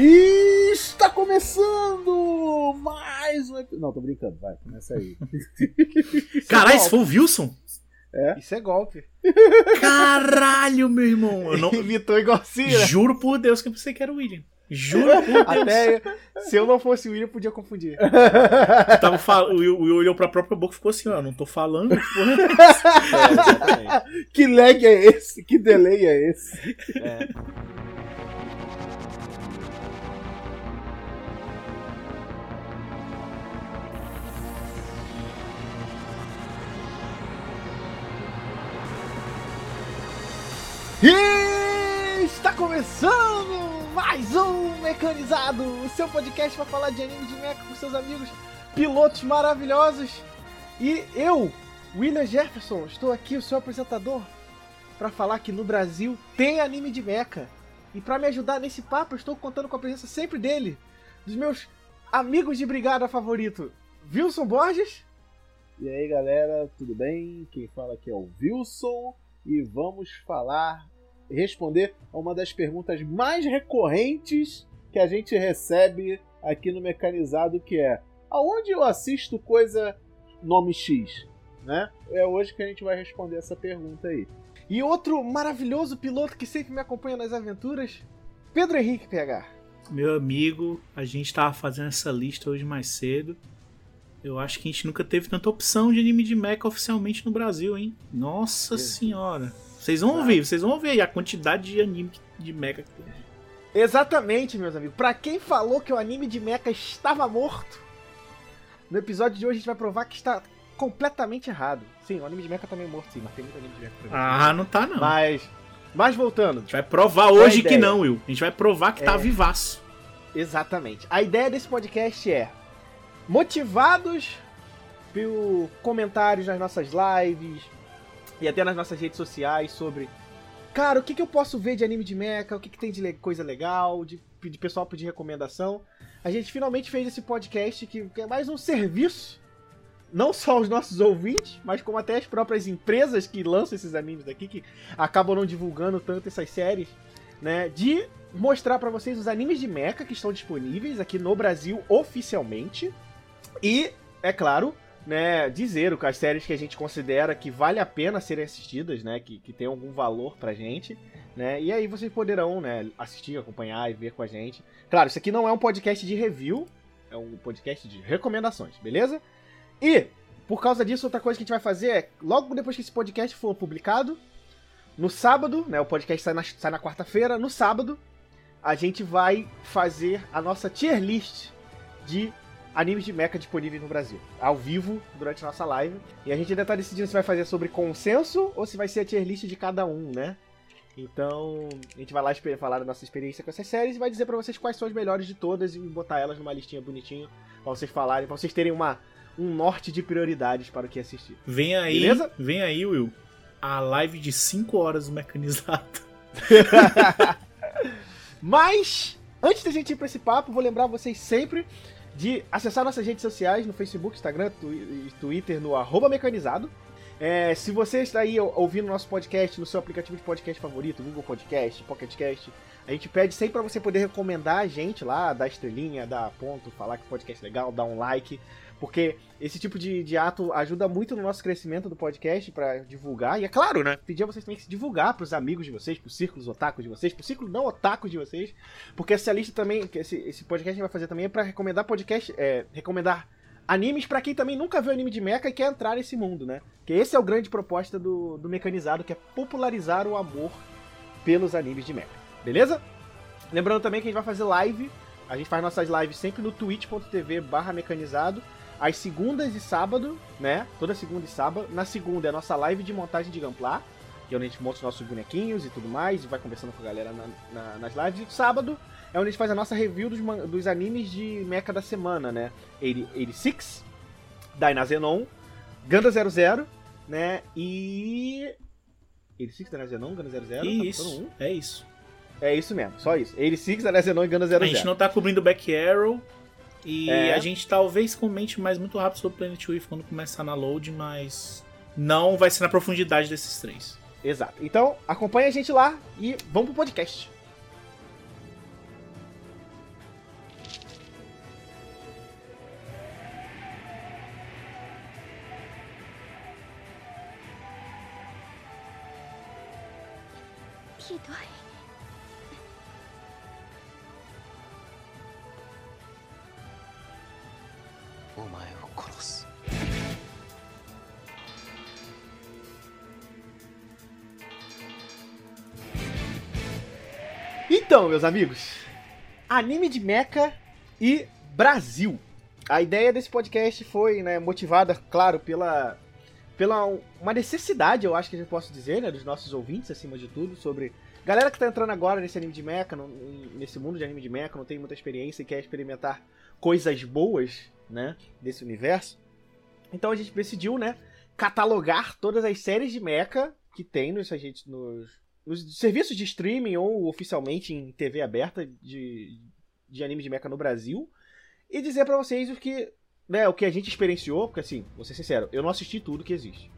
E está começando mais um episódio. Não, tô brincando, vai, começa aí. Caralho, isso foi o Wilson? É? Isso é golpe. Caralho, meu irmão. Eu não... Imitou igualzinho, né? Juro por Deus que eu pensei que era o William. Juro por Deus. Até se eu não fosse o William, podia confundir. Eu tava fal... O Will olhou pra própria boca e ficou assim, ó, eu não tô falando. É, que lag é esse? Que delay é esse? É. E está começando mais um Mecanizado, o seu podcast para falar de anime de mecha com seus amigos pilotos maravilhosos. E eu, William Jefferson, estou aqui, o seu apresentador, para falar que no Brasil tem anime de mecha. E para me ajudar nesse papo, estou contando com a presença sempre dele, dos meus amigos de brigada favorito, Wilson Borges. E aí galera, tudo bem? Quem fala aqui é o Wilson e vamos falar, responder a uma das perguntas mais recorrentes que a gente recebe aqui no Mecanizado, que é aonde eu assisto coisa nome X? Né? É hoje que a gente vai responder essa pergunta aí. E outro maravilhoso piloto que sempre me acompanha nas aventuras, Pedro Henrique PH. Meu amigo, a gente tava fazendo essa lista hoje mais cedo. Eu acho que a gente nunca teve tanta opção de anime de mecha oficialmente no Brasil, hein? Nossa Exato. senhora. Vocês vão ver, vocês vão ver aí a quantidade de anime de mecha que tem. Exatamente, meus amigos. Pra quem falou que o anime de mecha estava morto, no episódio de hoje a gente vai provar que está completamente errado. Sim, o anime de mecha também é morto, sim, mas tem muito anime de mecha também. Ah, não tá não. Mas, mas voltando, A gente vai provar hoje que não, Will. A gente vai provar que tá É. vivaço. Exatamente. A ideia desse podcast é motivados por comentários nas nossas lives e até nas nossas redes sociais sobre cara, o que, que eu posso ver de anime de mecha, o que, que tem de coisa legal, de, de pessoal pedir recomendação. A gente finalmente fez esse podcast que, é mais um serviço, não só aos nossos ouvintes, mas como até as próprias empresas que lançam esses animes aqui, que acabam não divulgando tanto essas séries, né? De mostrar pra vocês os animes de mecha que estão disponíveis aqui no Brasil oficialmente. E, é claro, né, dizer o- as séries que a gente considera que vale a pena serem assistidas, né, que, que tem algum valor pra gente, né, e aí vocês poderão, né, assistir, acompanhar e ver com a gente. Claro, isso aqui não é um podcast de review, é um podcast de recomendações, beleza? E, por causa disso, outra coisa que a gente vai fazer é, logo depois que esse podcast for publicado, no sábado, né, o podcast sai na, sai na quarta-feira, no sábado, a gente vai fazer a nossa tier list de animes de mecha disponíveis no Brasil, ao vivo, durante a nossa live. E a gente ainda tá decidindo se vai fazer sobre consenso ou se vai ser a tier list de cada um, né? Então, a gente vai lá falar da nossa experiência com essas séries e vai dizer pra vocês quais são as melhores de todas e botar elas numa listinha bonitinha pra vocês falarem, pra vocês terem uma, um norte de prioridades para o que assistir. Vem aí, Beleza? vem aí, Will. A live de 5 horas do mecanizado. Mas, antes da gente ir pra esse papo, vou lembrar vocês sempre de acessar nossas redes sociais no Facebook, Instagram, Twitter, no arroba mecanizado. É, se você está aí ou- ouvindo nosso podcast no seu aplicativo de podcast favorito, Google Podcast, Pocket Cast, a gente pede sempre para você poder recomendar a gente lá, dar estrelinha, dar ponto, falar que podcast é legal, dar um like, porque esse tipo de, de ato ajuda muito no nosso crescimento do podcast para divulgar. E é claro, né? Pedir a vocês também que se divulgar pros amigos de vocês, pros círculos otakus de vocês, pro círculo não otakus de vocês, porque essa lista também, esse, esse podcast a gente vai fazer também é para recomendar podcast, é, recomendar animes pra quem também nunca viu anime de mecha e quer entrar nesse mundo, né? Que esse é o grande proposta do, do mecanizado, que é popularizar o amor pelos animes de mecha. Beleza? Lembrando também que a gente vai fazer live. A gente faz nossas lives sempre no twitch.tv barra mecanizado. Às segundas e sábado, né? Toda segunda e sábado. Na segunda é a nossa live de montagem de Gamplar. Que é onde a gente monta os nossos bonequinhos e tudo mais. E vai conversando com a galera na- na- nas lives. E sábado é onde a gente faz a nossa review dos, dos animes de mecha da semana, né? 80 86, Dynazenon, Ganda 00, né? E. 86, Dynazenon, Ganda 00. tá isso, um? é isso. É isso mesmo, só isso. 86, Dynazenon e Ganda 00. A gente não tá cobrindo Back Arrow. E É. a gente talvez comente mais muito rápido sobre Planet Wave quando começar na load, mas não vai ser na profundidade desses três. Exato. Então, acompanha a gente lá e vamos pro podcast. Meus amigos, anime de mecha e Brasil. A ideia desse podcast foi, né, motivada, claro, pela pela uma necessidade, eu acho que gente posso dizer, né, dos nossos ouvintes acima de tudo, sobre galera que tá entrando agora nesse anime de mecha, nesse mundo de anime de mecha, não tem muita experiência e quer experimentar coisas boas, né, desse universo. Então a gente decidiu, né, catalogar todas as séries de mecha que tem nos, nos, nos serviços de streaming ou oficialmente em TV aberta de, de anime de mecha no Brasil e dizer pra vocês o que, né, o que a gente experienciou, porque assim, vou ser sincero, eu não assisti tudo que existe.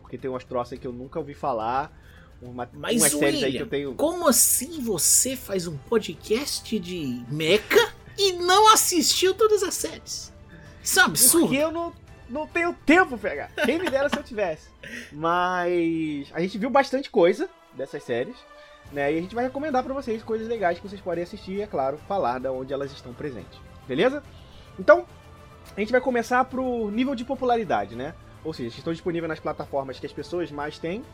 Porque tem umas troças aí que eu nunca ouvi falar, uma, Mas, umas séries aí que William, eu tenho... como assim você faz um podcast de mecha e não assistiu todas as séries? Isso é um absurdo. Porque eu não, não tenho tempo, pegar. Quem me dera se eu tivesse. Mas a gente viu bastante coisa dessas séries, né? E a gente vai recomendar pra vocês coisas legais que vocês podem assistir e, é claro, falar da onde elas estão presentes. Beleza? Então, a gente vai começar pro nível de popularidade, né? Ou seja, estão disponíveis nas plataformas que as pessoas mais têm,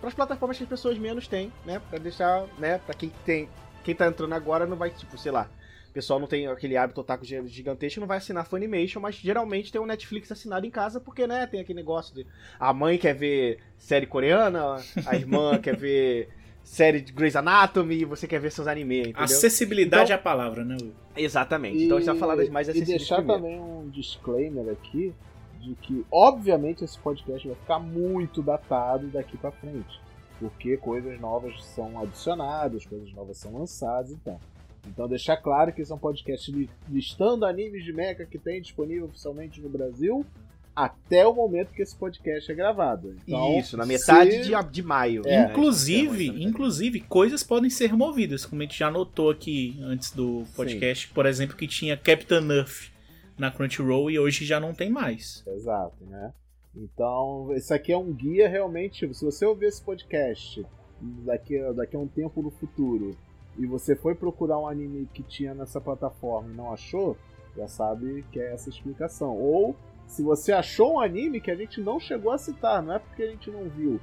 para as plataformas que as pessoas menos têm, né? Pra deixar, né? Pra quem tem, quem tá entrando agora não vai, tipo, sei lá, pessoal não tem aquele hábito otaku gi- gigantesco, não vai assinar Funimation, mas geralmente tem um Netflix assinado em casa, porque, né, tem aquele negócio de a mãe quer ver série coreana, a irmã quer ver série de Grey's Anatomy, e você quer ver seus anime, entendeu? Acessibilidade Então- é a palavra, né? Will? Exatamente. Então a gente vai falar das mais E acessíveis deixar primeiro. também um disclaimer aqui de que, obviamente, esse podcast vai ficar muito datado daqui pra frente. Porque coisas novas são adicionadas, coisas novas são lançadas, então. Então deixar claro que esse é um podcast li- listando animes de mecha que tem disponível oficialmente no Brasil até o momento que esse podcast é gravado. Então, Isso, na metade se- de, de maio. É, inclusive, Então, inclusive, coisas podem ser removidas, como a gente já notou aqui antes do podcast, por exemplo, que tinha Captain Earth na Crunchyroll e hoje já não tem mais. Exato, né? Então, isso aqui é um guia realmente. Se você ouvir esse podcast daqui, daqui a um tempo no futuro e você foi procurar um anime que tinha nessa plataforma e não achou, já sabe que é essa explicação. Ou se você achou um anime que a gente não chegou a citar, não é porque a gente não viu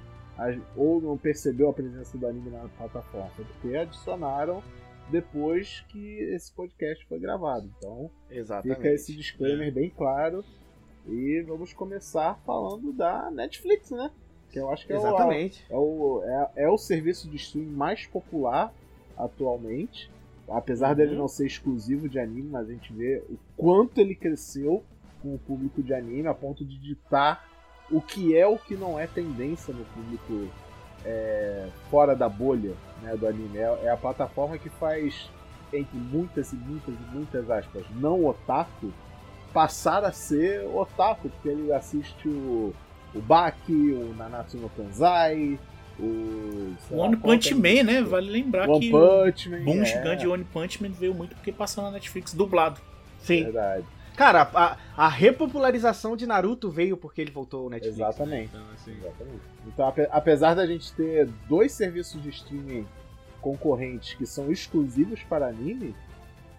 ou não percebeu a presença do anime na plataforma, é porque adicionaram depois que esse podcast foi gravado. Então, Exatamente. Fica esse disclaimer bem claro. E vamos começar falando da Netflix, né? Que eu acho que é o, Exatamente. é o, é, é o serviço de streaming mais popular atualmente. Apesar dele Uhum. não ser exclusivo de anime, mas a gente vê o quanto ele cresceu com o público de anime, a ponto de ditar o que é o que não é tendência no público é, fora da bolha né, do anime. É, é a plataforma que faz, entre muitas e muitas e muitas aspas, não otaku, passar a ser otaku, porque ele assiste o, o Baki, o Nanatsu no Tansai, o. One Punch é? Man, né? Vale lembrar One que Punch Man. o boom é, gigante de One Punch Man veio muito porque passou na Netflix dublado. Sim. Verdade. Cara, a, a repopularização de Naruto veio porque ele voltou ao Netflix. Exatamente. Então, assim, Exatamente. Então, ape- apesar da gente ter dois serviços de streaming concorrentes que são exclusivos para anime,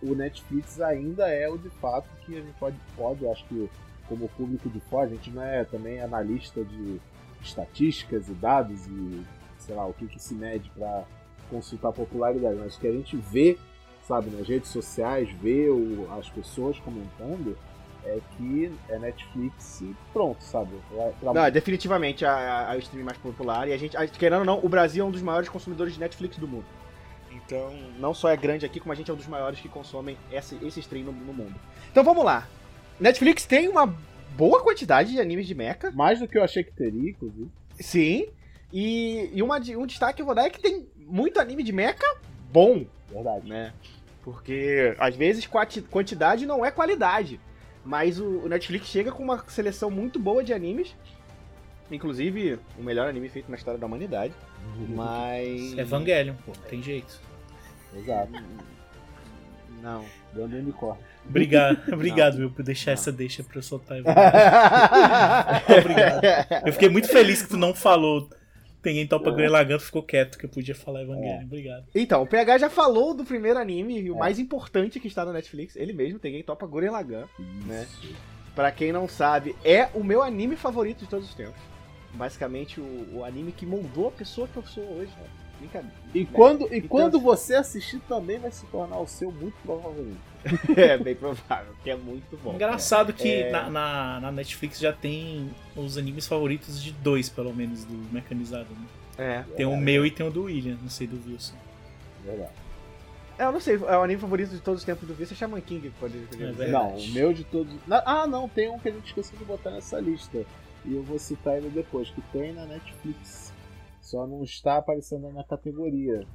o Netflix ainda é o de fato que a gente pode, pode acho que como público de fora, a gente não é também analista de estatísticas e dados e sei lá o que, que se mede para consultar popularidade, mas que a gente vê, sabe, nas redes sociais, vê o- as pessoas comentando, é que é Netflix e pronto, sabe? Pra- pra- Não, é definitivamente a, a streaming mais popular. E a gente, a, querendo ou não, o Brasil é um dos maiores consumidores de Netflix do mundo. Então, não só é grande aqui, como a gente é um dos maiores que consomem esse, esse stream no, no mundo. Então vamos lá. Netflix tem uma boa quantidade de animes de mecha. Mais do que eu achei que teria, inclusive. Sim. E, e uma, de- um destaque que eu vou dar é que tem muito anime de mecha bom, Verdade. né? Porque às vezes quantidade não é qualidade. Mas o, o Netflix chega com uma seleção muito boa de animes. Inclusive, o melhor anime feito na história da humanidade. Mas. Evangelion, pô, tem jeito. Exato. Não. Dando unicórnio. Obrigado, obrigado, Will, por deixar essa deixa pra eu soltar. Obrigado. Eu fiquei muito feliz que tu não falou Tem topa Gurren Lagann ficou quieto que eu podia falar Evangelho. É. Obrigado. Então, o PH já falou do primeiro anime e o É. mais importante que está no Netflix. Ele mesmo, Tengen Topa Gurren Lagann. Né? Pra quem não sabe, é o meu anime favorito de todos os tempos. Basicamente, o, o anime que moldou a pessoa que eu sou hoje. Né? Brincadeira. E quando, e Então- quando você assistir também vai se tornar o seu, muito provavelmente. é bem provável, que é muito bom. Engraçado que É. na, na, na Netflix já tem os animes favoritos de dois, pelo menos, do mecanizado. Né? É. Tem o meu e tem o do William, não sei do Wilson. Verdade. É, eu não sei, é o anime favorito de todos os tempos do Vista é Shaman King, pode É dizer. Não, o meu de todos. Ah, não, tem um que a gente esqueceu de botar nessa lista. E eu vou citar ele depois, que tem na Netflix. Só não está aparecendo na categoria.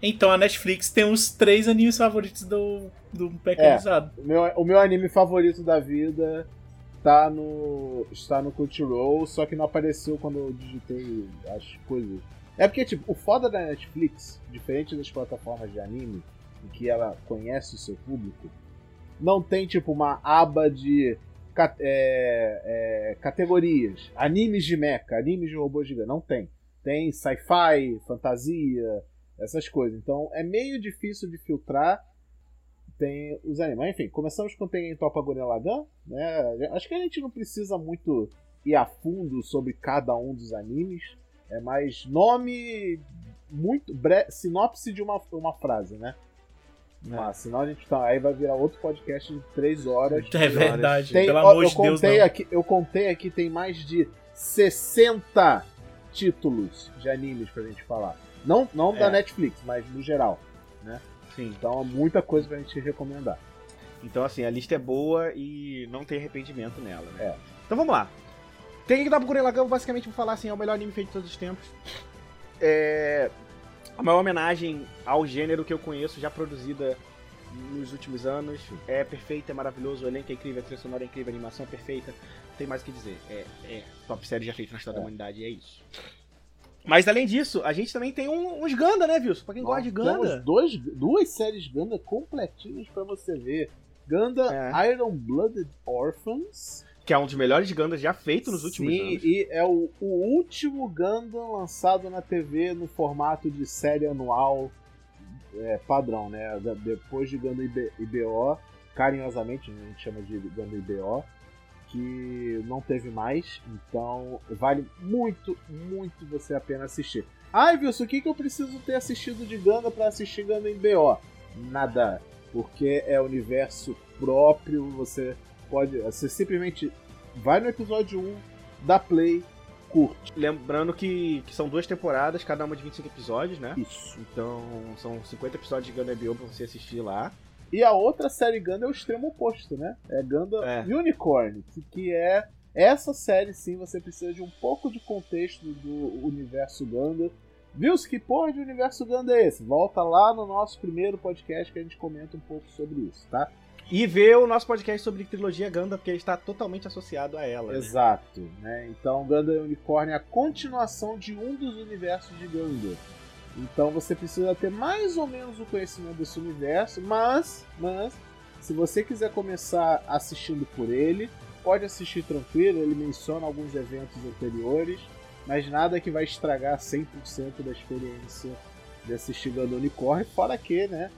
Então a Netflix tem os três animes favoritos do, do mecanizado. O meu, o meu anime favorito da vida tá no. está no Crunchyroll, só que não apareceu quando eu digitei as coisas. É porque, tipo, o foda da Netflix, diferente das plataformas de anime, em que ela conhece o seu público, não tem, tipo, uma aba de é, é, categorias. Animes de mecha, animes de robô gigante. Não tem. Tem sci-fi, fantasia, essas coisas. Então é meio difícil de filtrar. Tem os animes. Mas, enfim, começamos com Tem Topa Gurren Lagann. Né? Acho que a gente não precisa muito ir a fundo sobre cada um dos animes. É mais nome, muito bre... sinopse de uma, uma frase, né? Mas, senão a gente tá. Aí vai virar outro podcast de três horas. É verdade, Tem- pelo ó, amor eu de Deus, contei não. aqui, Eu contei aqui, tem mais de 60 títulos de animes pra gente falar. Não, não da É. Netflix, mas no geral. Sim. Então muita coisa pra gente recomendar. Então, assim, a lista é boa e não tem arrependimento nela, né? É. Então vamos lá. Tem que dar pro Lagann, basicamente, vou falar assim, é o melhor anime feito de todos os tempos. É a maior homenagem ao gênero que eu conheço, já produzida nos últimos anos. É perfeita, é maravilhoso, o elenco é incrível, a trilha sonora é incrível, a animação é perfeita. Não tem mais o que dizer. É, é top série já feita na história É. da humanidade, é isso. Mas além disso, a gente também tem um- uns Ganda, né, Wilson? Pra quem gosta de Ganda. Dois, duas séries Ganda completinhas pra você ver. Ganda É. Iron Blooded Orphans. Que é um dos melhores Gandas já feito nos últimos Sim, anos. e é o, o último Gundam lançado na TV no formato de série anual é, padrão, né? Depois de Gundam IB, IBO, carinhosamente a gente chama de Gundam IBO, que não teve mais, então vale muito, muito você a pena assistir. Ai, Wilson, o que, que eu preciso ter assistido de Gundam para assistir Gundam IBO? Nada, porque é universo próprio, você pode. Você simplesmente vai no episódio 1, dá play, curte. Lembrando que, que são duas temporadas, cada uma de 25 episódios, né? Isso. Então são 50 episódios de Gundam BO pra você assistir lá. E a outra série Gundam é o extremo oposto, né? É Gundam É. Unicorn, que, que é. Essa série sim você precisa de um pouco de contexto do universo Gundam. Viu que porra de universo Gundam é esse? Volta lá no nosso primeiro podcast que a gente comenta um pouco sobre isso, tá? E ver o nosso podcast sobre trilogia Gundam, porque ele está totalmente associado a ela. né? Exato, né? Então Gundam Unicorn é a continuação de um dos universos de Gundam. Então você precisa ter mais ou menos o conhecimento desse universo, mas, mas se você quiser começar assistindo por ele, pode assistir tranquilo, ele menciona alguns eventos anteriores, mas nada que vai estragar 100% da experiência de assistir Gundam Unicorn, fora que, né,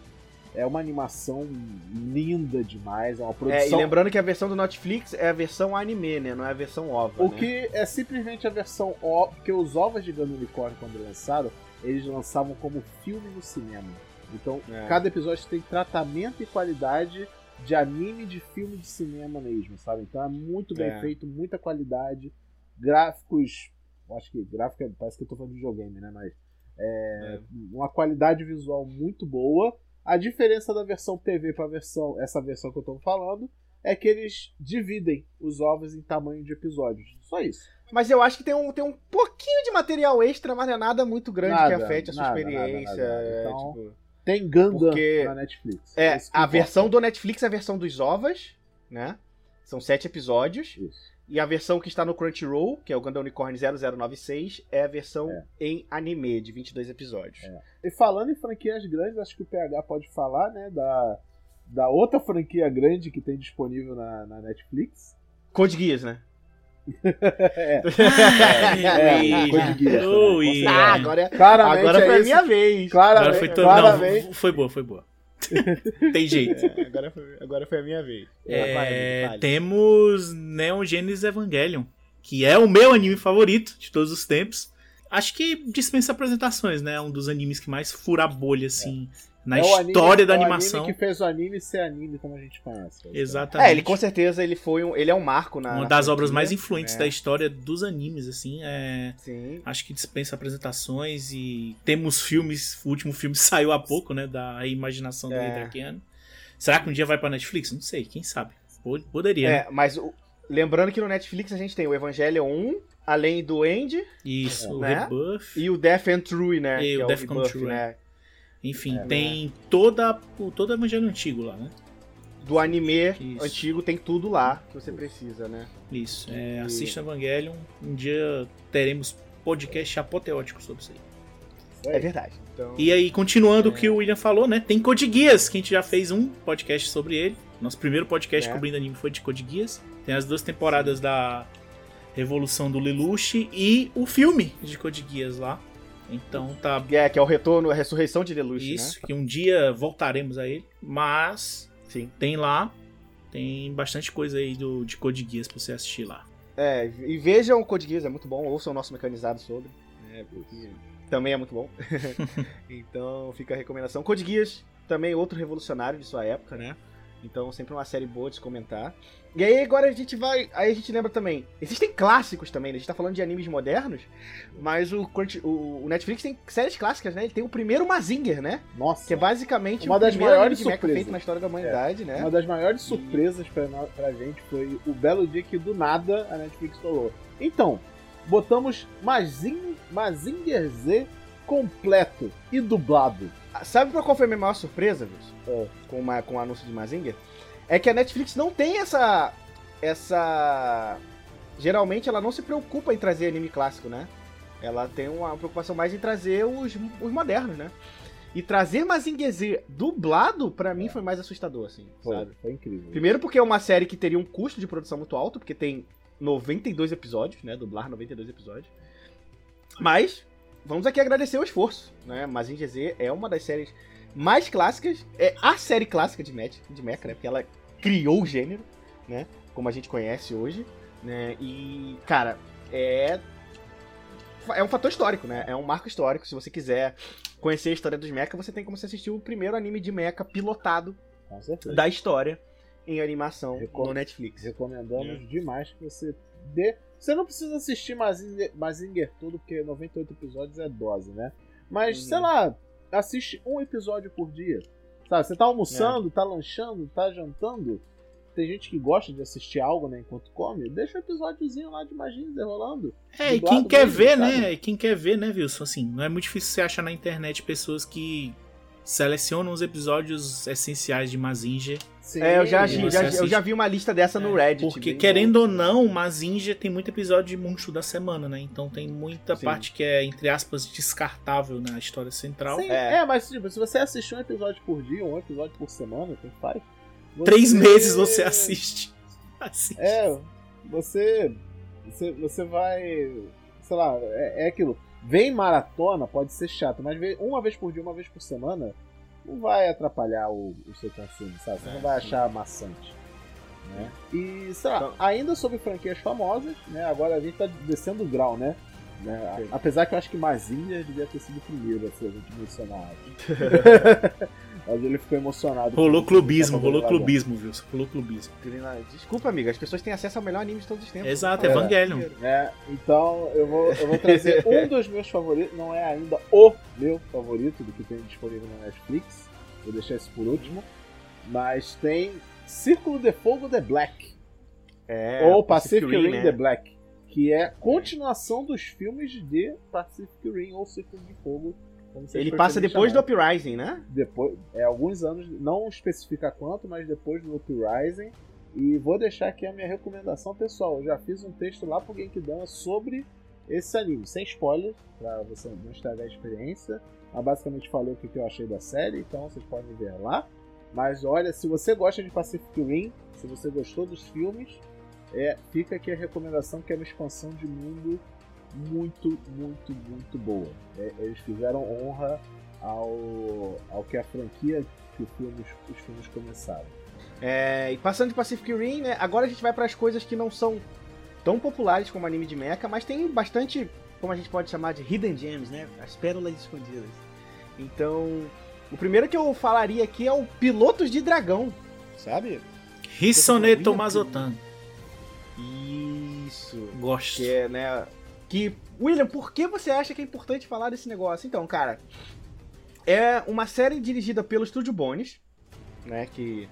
é uma animação linda demais, é uma É, e produção lembrando que a versão do Netflix é a versão anime, né? Não é a versão OVA. O né? que é simplesmente a versão O, porque os ovos de Gundam Unicorn, quando lançaram, eles lançavam como filme no cinema. Então, É. cada episódio tem tratamento e qualidade de anime de filme de cinema mesmo, sabe? Então é muito bem É. feito, muita qualidade, gráficos. Acho que gráfico é- parece que eu tô falando de videogame, né? Mas é, uma qualidade visual muito boa. A diferença da versão TV para versão, essa versão que eu tô falando, é que eles dividem os ovos em tamanho de episódios. Só isso. Mas eu acho que tem um, tem um pouquinho de material extra, mas não é nada muito grande Nada, que afete a sua nada, experiência. nada, é, Então, tipo- Tem Gundam Porque- na Netflix. É, que a versão do Netflix é a versão dos ovas, né? São sete episódios. Isso. E a versão que está no Crunchyroll, que é o Gundam Unicorn 0096, é a versão É. em anime, de 22 episódios. E falando em franquias grandes, acho que o PH pode falar, né? Da, da outra franquia grande que tem disponível na, na Netflix. Code Geass, né? é, Ai, Code Geass, oh, com William. Ah, agora, Claramente agora é foi a isso. minha vez. Claramente, Agora foi todo. claramente. Não, foi boa, foi boa. Tem jeito. É, agora, foi, agora foi a minha vez. É, amigo, fale. temos Neon Genesis Evangelion, que é o meu anime favorito de todos os tempos. Acho que dispensa apresentações, né? É um dos animes que mais fura a bolha, assim, na É o anime- história da é o animação. anime que fez o anime ser anime como a gente conhece. Exatamente. É, ele com certeza ele foi um, ele é um marco na Uma na das franquia, obras mais influentes né? da história dos animes, assim. É... Sim. Acho que dispensa apresentações e temos filmes. O último filme saiu há pouco, né? Da imaginação do É. Será que um dia vai pra Netflix? Não sei, quem sabe. Pod- Poderia, né? É, mas o- lembrando que no Netflix a gente tem o Evangelho 1, além do End Isso, o Né? Rebuff. e o Death and True, né? E que o é Death Come rebuff, True, né? Enfim, É. tem toda o todo o evangelho antigo lá, né? Do anime Isso. antigo tem tudo lá que você precisa, né? Isso. É, E- assista Evangelion. Um dia teremos podcast apoteótico sobre isso aí. É verdade. Então, E aí, continuando É. o que o William falou, né? Tem Code Geass, que a gente já fez um podcast sobre ele. Nosso primeiro podcast É. cobrindo anime foi de Code Geass. Tem as duas temporadas da Revolução do Lelouch e o filme de Code Geass lá. Então tá é, que é o retorno, a ressurreição de Lelouch, isso, que um dia voltaremos a ele. Mas né? Sim. tem lá, tem bastante coisa aí do, de Code Geass pra você assistir lá. É, e vejam o Code Geass, é muito bom. Ouçam o nosso mecanizado sobre. né, porque também é muito bom. então fica a recomendação. Code Geass, também outro revolucionário de sua época, né? Então sempre uma série boa de se comentar. E aí agora a gente vai. Aí a gente lembra também. Existem clássicos também, né? A gente tá falando de animes modernos, mas o, o, o Netflix tem séries clássicas, né? Ele tem o primeiro Mazinger, né? Nossa, Que é basicamente Uma o das primeiro maiores surpresas. feito na história da humanidade, né? uma das maiores surpresas pra, pra gente foi o belo dia que do nada a Netflix falou. Então, botamos Mazin, Mazinger Z completo e dublado. Sabe pra qual foi a minha maior surpresa, Wilson? É. Com, uma, com o anúncio de Mazinger? É que a Netflix não tem essa. Essa. Geralmente ela não se preocupa em trazer anime clássico, né? Ela tem uma preocupação mais em trazer os, os modernos, né? E trazer Mazinger Z dublado, pra mim, foi mais assustador, assim, Foi, sabe? foi incrível. Primeiro porque é uma série que teria um custo de produção muito alto, porque tem 92 episódios, né? Dublar 92 episódios. Mas, vamos aqui agradecer o esforço, né? Mazinger Z é uma das séries mais clássicas, é a série clássica de Mecha, de Mecha, né? Porque ela criou o gênero, né? Como a gente conhece hoje, né? E, cara, é é um fator histórico, né? É um marco histórico. Se você quiser conhecer a história dos mecha, você tem como você assistir o primeiro anime de mecha pilotado da história em animação Recom- no Netflix. Recomendamos demais que você dê. Você não precisa assistir Mazinger, Mazinger todo, porque 98 episódios é dose, né? Mas, Uhum. sei lá, assiste um episódio por dia. Sabe, você tá almoçando, É. tá lanchando, tá jantando. Tem gente que gosta de assistir algo, né, enquanto come. Deixa o episódiozinho lá de Mazinger rolando. É, e quem quer mesmo, ver, sabe? né? Quem quer ver, né, Wilson? Assim, não é muito difícil você achar na internet pessoas que selecionam os episódios essenciais de Mazinger. Sim, É, eu já, já- eu já vi uma lista dessa no Reddit. Porque, querendo bom. ou não, Mazinger tem muito episódio de monstro da semana, né? Então tem muita Sim. parte que é, entre aspas, descartável na história central. Sim, É. é. mas tipo, se você assistir um episódio por dia, um episódio por semana, tem faz. Três você- meses você assiste. Assiste. É, você, você. Você vai. Sei lá, é, é aquilo. Vem maratona, pode ser chato, mas uma vez por dia, uma vez por semana, não vai atrapalhar o, o seu consumo, sabe? Você É, não vai sim. achar maçante. Né? E, sei lá, Então- ainda sobre franquias famosas, né? Agora a gente tá descendo o grau, né? né? Apesar que eu acho que Mazinha devia ter sido o primeiro a ser a gente mencionar. Mas ele ficou emocionado. Rolou clubismo, o rolou clubismo, Wilson. Rolou clubismo. Desculpa, amiga, as pessoas têm acesso ao melhor anime de todos os tempos. Exato, É. Evangelion. É, então eu vou, eu vou trazer um dos meus favoritos, não é ainda o meu favorito do que tem disponível na Netflix, vou deixar isso por último, mas tem Círculo de Fogo The Black, É, ou Pacific, Rim né? The Black, que é continuação dos filmes de Pacific Rim ou Círculo de Fogo. Ele passa depois do chamar. Uprising, né? Depois, é alguns anos, não especifica quanto, mas depois do Uprising. E vou deixar aqui a minha recomendação pessoal. Eu já fiz um texto lá pro Genkidama sobre esse anime, sem spoilers, pra você não estragar a experiência. Mas basicamente falei o que que eu achei da série, então vocês podem ver lá. Mas olha, se você gosta de Pacific Rim, se você gostou dos filmes, é, fica aqui a recomendação que é uma expansão de mundo muito, muito, muito boa. É, eles fizeram honra ao, ao que a franquia que filmes, os filmes começaram. É, e passando de Pacific Rim, né, agora a gente vai para as coisas que não são tão populares como anime de mecha, mas tem bastante, como a gente pode chamar de hidden gems, né, as pérolas escondidas. Então, o primeiro que eu falaria aqui é o Pilotos de Dragão, sabe? Hisoneto Mazotan. Isso. Gosto. Que é, né, que William, por que você acha que é importante falar desse negócio? Então, cara, é uma série dirigida pelo Studio Bones, né, que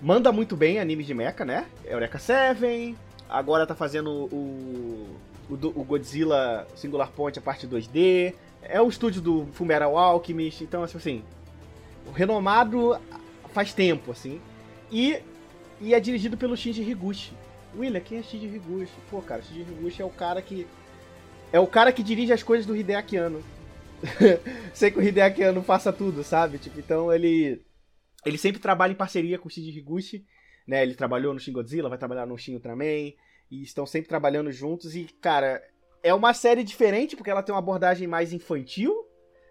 manda muito bem animes de mecha, né? Eureka 7, agora tá fazendo o, o, o Godzilla Singular Point, a parte 2D, é o estúdio do Fullmetal Alchemist, então, assim, o renomado faz tempo, assim, e, e é dirigido pelo Shinji Higuchi. William, quem é Shinji Higuchi? Pô, cara, Shinji Higuchi é o cara que... É o cara que dirige as coisas do Hideaki Anno. Sei que o Hideaki Anno faça tudo, sabe? Tipo, então ele ele sempre trabalha em parceria com o Shinji Higuchi, né? Ele trabalhou no Shin Godzilla, vai trabalhar no Shin Ultraman, e estão sempre trabalhando juntos. E, cara, é uma série diferente porque ela tem uma abordagem mais infantil,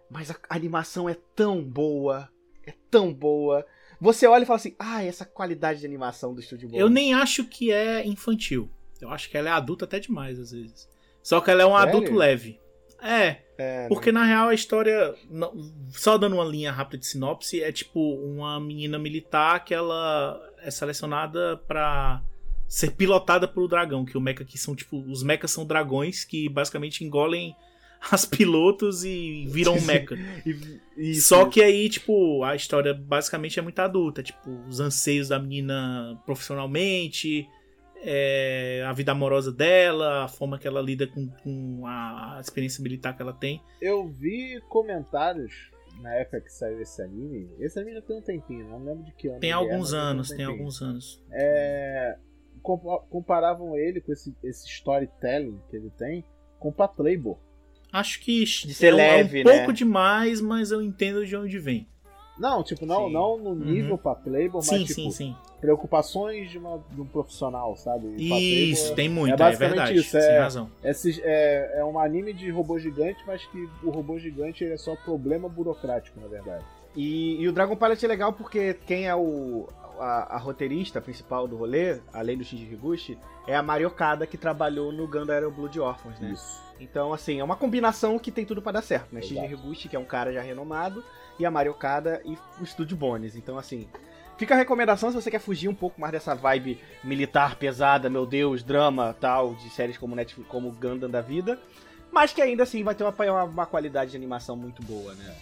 mas a animação é tão boa, é tão boa. Você olha e fala assim, ah, essa qualidade de animação do Estúdio Eu nem acho que é infantil. Eu acho que ela é adulta até demais, às vezes. Só que ela é um Sério? adulto leve. É, é, porque né? na real a história, só dando uma linha rápida de sinopse, é tipo uma menina militar que ela é selecionada para ser pilotada pelo dragão, que o mecha que são tipo, os mechas são dragões que basicamente engolem as pilotos e viram um mecha. Só que aí, tipo, a história basicamente é muito adulta, tipo, os anseios da menina profissionalmente, é, a vida amorosa dela, a forma que ela lida com, com a, experiência militar que ela tem. Eu vi comentários na época que saiu esse anime. Esse anime já tem um tempinho, não lembro de que ano. Tem alguns é, anos, tem, um tem alguns anos. É, comparavam ele com esse, esse storytelling que ele tem com Patlabor. Acho que de ser é, leve, um, é um né? pouco demais, mas eu entendo de onde vem. Não, tipo, não, não no nível uhum. pra Playboy, mas sim, tipo, sim, sim. preocupações de, uma, de um profissional, sabe? Isso, tem muito, é, basicamente é verdade, isso, é, razão. É, é, é um anime de robô gigante, mas que o robô gigante é só problema burocrático, na verdade. E, e o Dragon Pilot é legal porque quem é o, a, a, roteirista principal do rolê, além do Shinji Higuchi, é a Mariokada que trabalhou no Gundam Aero Blood Orphans, né? Isso. Então, assim, é uma combinação que tem tudo para dar certo, né? Exato. Shinji Higuchi, que é um cara já renomado, e a Mario Kada e o Estúdio Bones. Então, assim, fica a recomendação se você quer fugir um pouco mais dessa vibe militar pesada, meu Deus, drama tal, de séries como Netflix, como Gundam da vida, mas que ainda assim vai ter uma, uma qualidade de animação muito boa, né?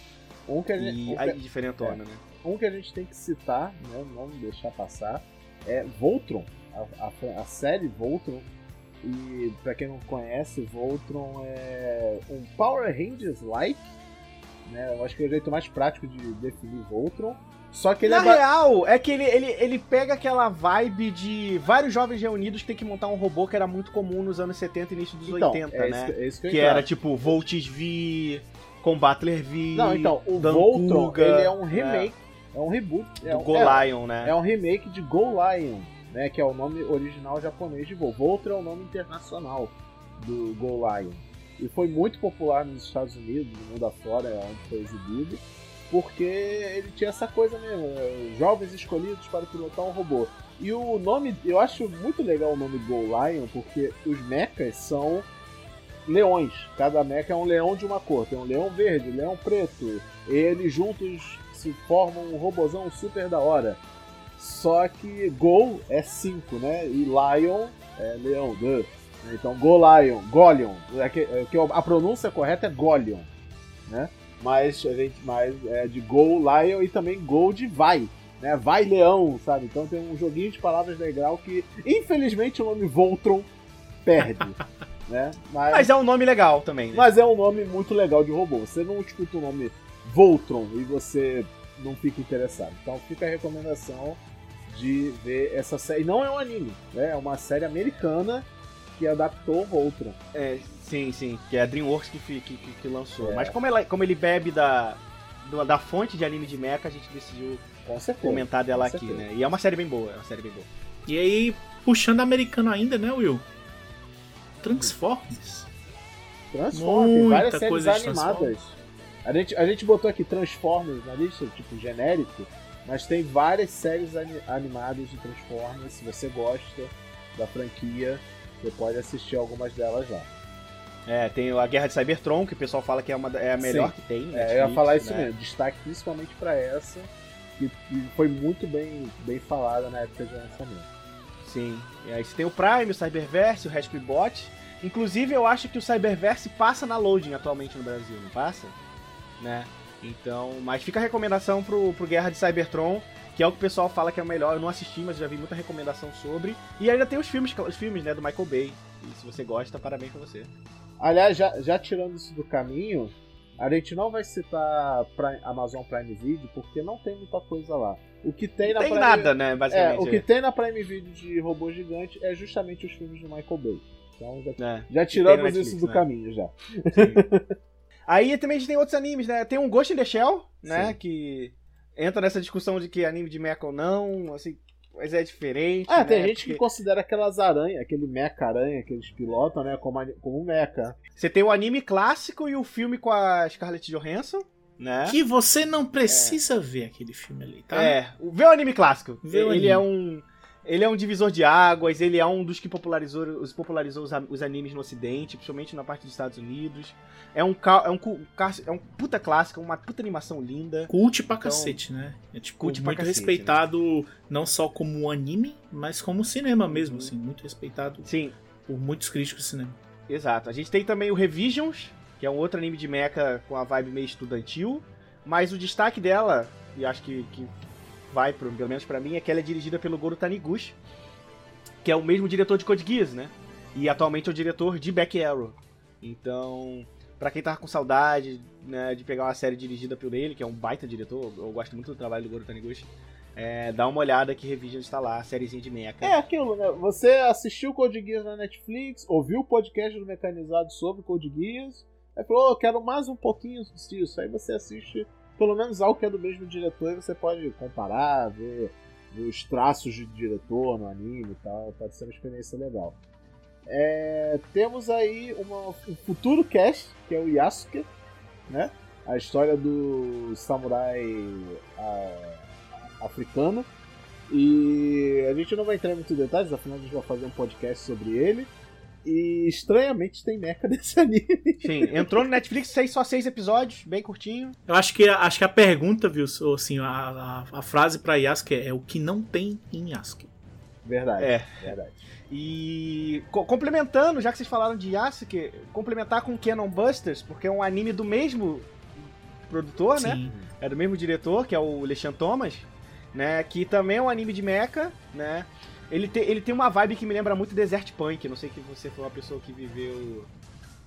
Um que a gente, e um aí, diferentona, é, né? Um que a gente tem que citar, né, não deixar passar, é Voltron, a, a, a série Voltron. E para quem não conhece, Voltron é um Power Rangers like né? Eu acho que é o jeito mais prático de definir Voltron. Só que ele Na é real, é que ele, ele, ele pega aquela vibe de vários jovens reunidos que tem que montar um robô que era muito comum nos anos 70 e início dos então, 80, é né? Isso, é isso que, que era tipo Volts V, Combatler V. Não, então, o Voltron ele é um remake, é, é um reboot. Do é um, Go é, Lion, né? É um remake de Go Lion, né? Que é o nome original japonês de Vol. Voltron é o nome internacional do Go Lion e foi muito popular nos Estados Unidos, no mundo afora, onde foi exibido, porque ele tinha essa coisa mesmo, né? jovens escolhidos para pilotar um robô. E o nome, eu acho muito legal o nome Go Lion, porque os mechas são leões. Cada mecha é um leão de uma cor. Tem um leão verde, um leão preto. Eles juntos se formam um robozão super da hora. Só que Go é 5, né? E Lion é leão. Duh. Então, Golion, Golion, é que, é que a pronúncia correta é Golion, né? Mas a gente mais é de Go Lion e também Go de vai, né? Vai Leão, sabe? Então tem um joguinho de palavras legal que, infelizmente, o nome Voltron perde. né? Mas, mas, é um nome legal também. Né? Mas é um nome muito legal de robô. Você não escuta o nome Voltron e você não fica interessado. Então fica a recomendação de ver essa série. Não é um anime, né? É uma série americana que adaptou Voltron. É, sim, sim, que é a DreamWorks que, que, que, que lançou. É. Mas como, ela, como ele bebe da, da fonte de anime de mecha, a gente decidiu comentar dela aqui, né? E é uma série bem boa, é uma série bem boa. E aí, puxando americano ainda, né, Will? Transformers. Transformers, tem várias séries animadas. A gente, a gente botou aqui Transformers na lista, tipo, genérico, mas tem várias séries animadas de Transformers. Se você gosta da franquia, você pode assistir algumas delas lá. É, tem a Guerra de Cybertron, que o pessoal fala que é, uma, é a melhor Sim. que tem. Netflix, é, eu ia falar isso né? mesmo. Destaque principalmente para essa, que, que, foi muito bem, bem falada na época de lançamento. Sim. E aí você tem o Prime, o Cyberverse, o Rescue Bot. Inclusive, eu acho que o Cyberverse passa na loading atualmente no Brasil, não passa? Né? Então, mas fica a recomendação pro, pro Guerra de Cybertron, que é o que o pessoal fala que é o melhor. Eu não assisti, mas já vi muita recomendação sobre. E ainda tem os filmes, os filmes, né, do Michael Bay. E se você gosta, parabéns pra você. Aliás, já, já tirando isso do caminho, a gente não vai citar Prime, Amazon Prime Video porque não tem muita coisa lá. O que tem não na tem Prime... nada, né, basicamente. É, o que tem na Prime Video de robô gigante é justamente os filmes do Michael Bay. Então já, é, já tiramos Netflix, isso do né? caminho já. Aí também a gente tem outros animes, né? Tem um Ghost in the Shell, né? Sim. Que entra nessa discussão de que anime de mecha ou não, assim, mas é diferente. Ah, né? tem gente Porque... que considera aquelas aranhas, aquele mecha aranha que eles pilotam, né, como, como mecha. Você tem o anime clássico e o filme com a Scarlett Johansson. Né? Que você não precisa é. ver aquele filme ali, tá? É, vê o anime clássico. Vê ele anime. é um ele é um divisor de águas, ele é um dos que popularizou, os, popularizou os, os animes no ocidente, principalmente na parte dos Estados Unidos. É um, é um, é um puta clássico, uma puta animação linda. Cult pra então, cacete, né? É tipo, cult muito cacete, respeitado né? não só como anime, mas como cinema mesmo, assim. Muito respeitado Sim. por muitos críticos de cinema. Exato. A gente tem também o Revisions, que é um outro anime de mecha com a vibe meio estudantil. Mas o destaque dela, e acho que, que vai, pro, pelo menos para mim, é que ela é dirigida pelo Goro Taniguchi, que é o mesmo diretor de Code Geass, né? E atualmente é o diretor de Back Arrow. Então, para quem tava com saudade né, de pegar uma série dirigida por ele, que é um baita diretor, eu gosto muito do trabalho do Goro Taniguchi, é, dá uma olhada que Revision está lá, sériezinha de mecha. É aquilo, né? Você assistiu Code Geass na Netflix, ouviu o podcast do Mecanizado sobre Code Geass, aí falou, oh, quero mais um pouquinho disso. Aí você assiste pelo menos algo que é do mesmo diretor e você pode comparar, ver, ver os traços de diretor no anime e tal. Pode ser uma experiência legal. É, temos aí uma, um futuro cast, que é o Yasuke, né? A história do samurai a, africano. E a gente não vai entrar em muitos detalhes, afinal a gente vai fazer um podcast sobre ele. E estranhamente tem mecha desse anime. Sim, entrou no Netflix, seis, só seis episódios, bem curtinho. Eu acho que, acho que a pergunta, viu, assim, a, a, a frase pra Yasuke é, é o que não tem em Yasuke. Verdade. É. Verdade. E co complementando, já que vocês falaram de Yasuke, complementar com Canon Busters, porque é um anime do mesmo produtor, né? Sim. né? É do mesmo diretor, que é o Lechan Thomas, né? Que também é um anime de mecha, né? Ele, te, ele tem uma vibe que me lembra muito Desert Punk. Não sei que você foi uma pessoa que viveu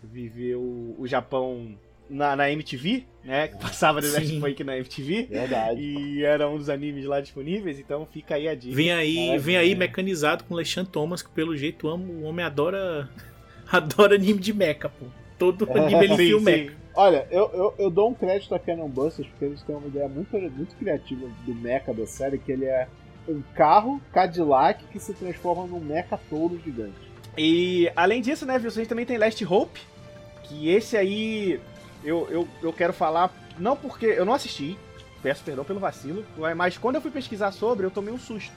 viveu o Japão na, na MTV, né? Que passava Desert Sim. Punk na MTV. Verdade. E era um dos animes lá disponíveis, então fica aí a dica. Vem aí, vem aí mecanizado com Lechan Thomas, que pelo jeito amo, o homem adora adora anime de mecha, pô. Todo anime ele sim, mecha. Olha, eu, eu, eu, dou um crédito a Canon Busters porque eles têm uma ideia muito, muito criativa do mecha da série, que ele é um carro Cadillac que se transforma num mecha touro gigante. E além disso, né, Wilson, a gente também tem Last Hope, que esse aí eu, eu, eu quero falar, não porque eu não assisti, peço perdão pelo vacilo, mas quando eu fui pesquisar sobre, eu tomei um susto.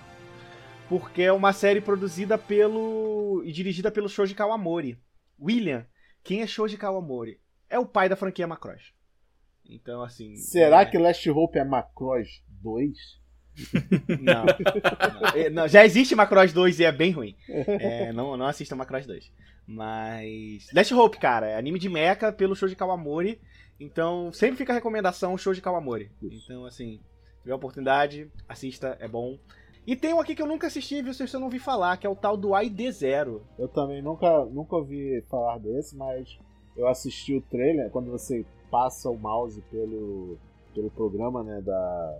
Porque é uma série produzida pelo. e dirigida pelo Shoji Kawamori. William, quem é Shoji Kawamori? É o pai da franquia Macross. Então, assim. Será é... que Last Hope é Macross 2? Não, não. É, não, Já existe Macross 2 e é bem ruim. É, não, não assista Macross 2. Mas. Last Hope, cara, é anime de mecha pelo show de Kawamori. Então, sempre fica a recomendação show de Kawamori. Então, assim, tiver oportunidade, assista, é bom. E tem um aqui que eu nunca assisti, viu? Se eu não ouvi falar, que é o tal do ID0. Eu também nunca, nunca ouvi falar desse, mas eu assisti o trailer quando você passa o mouse pelo, pelo programa né, da,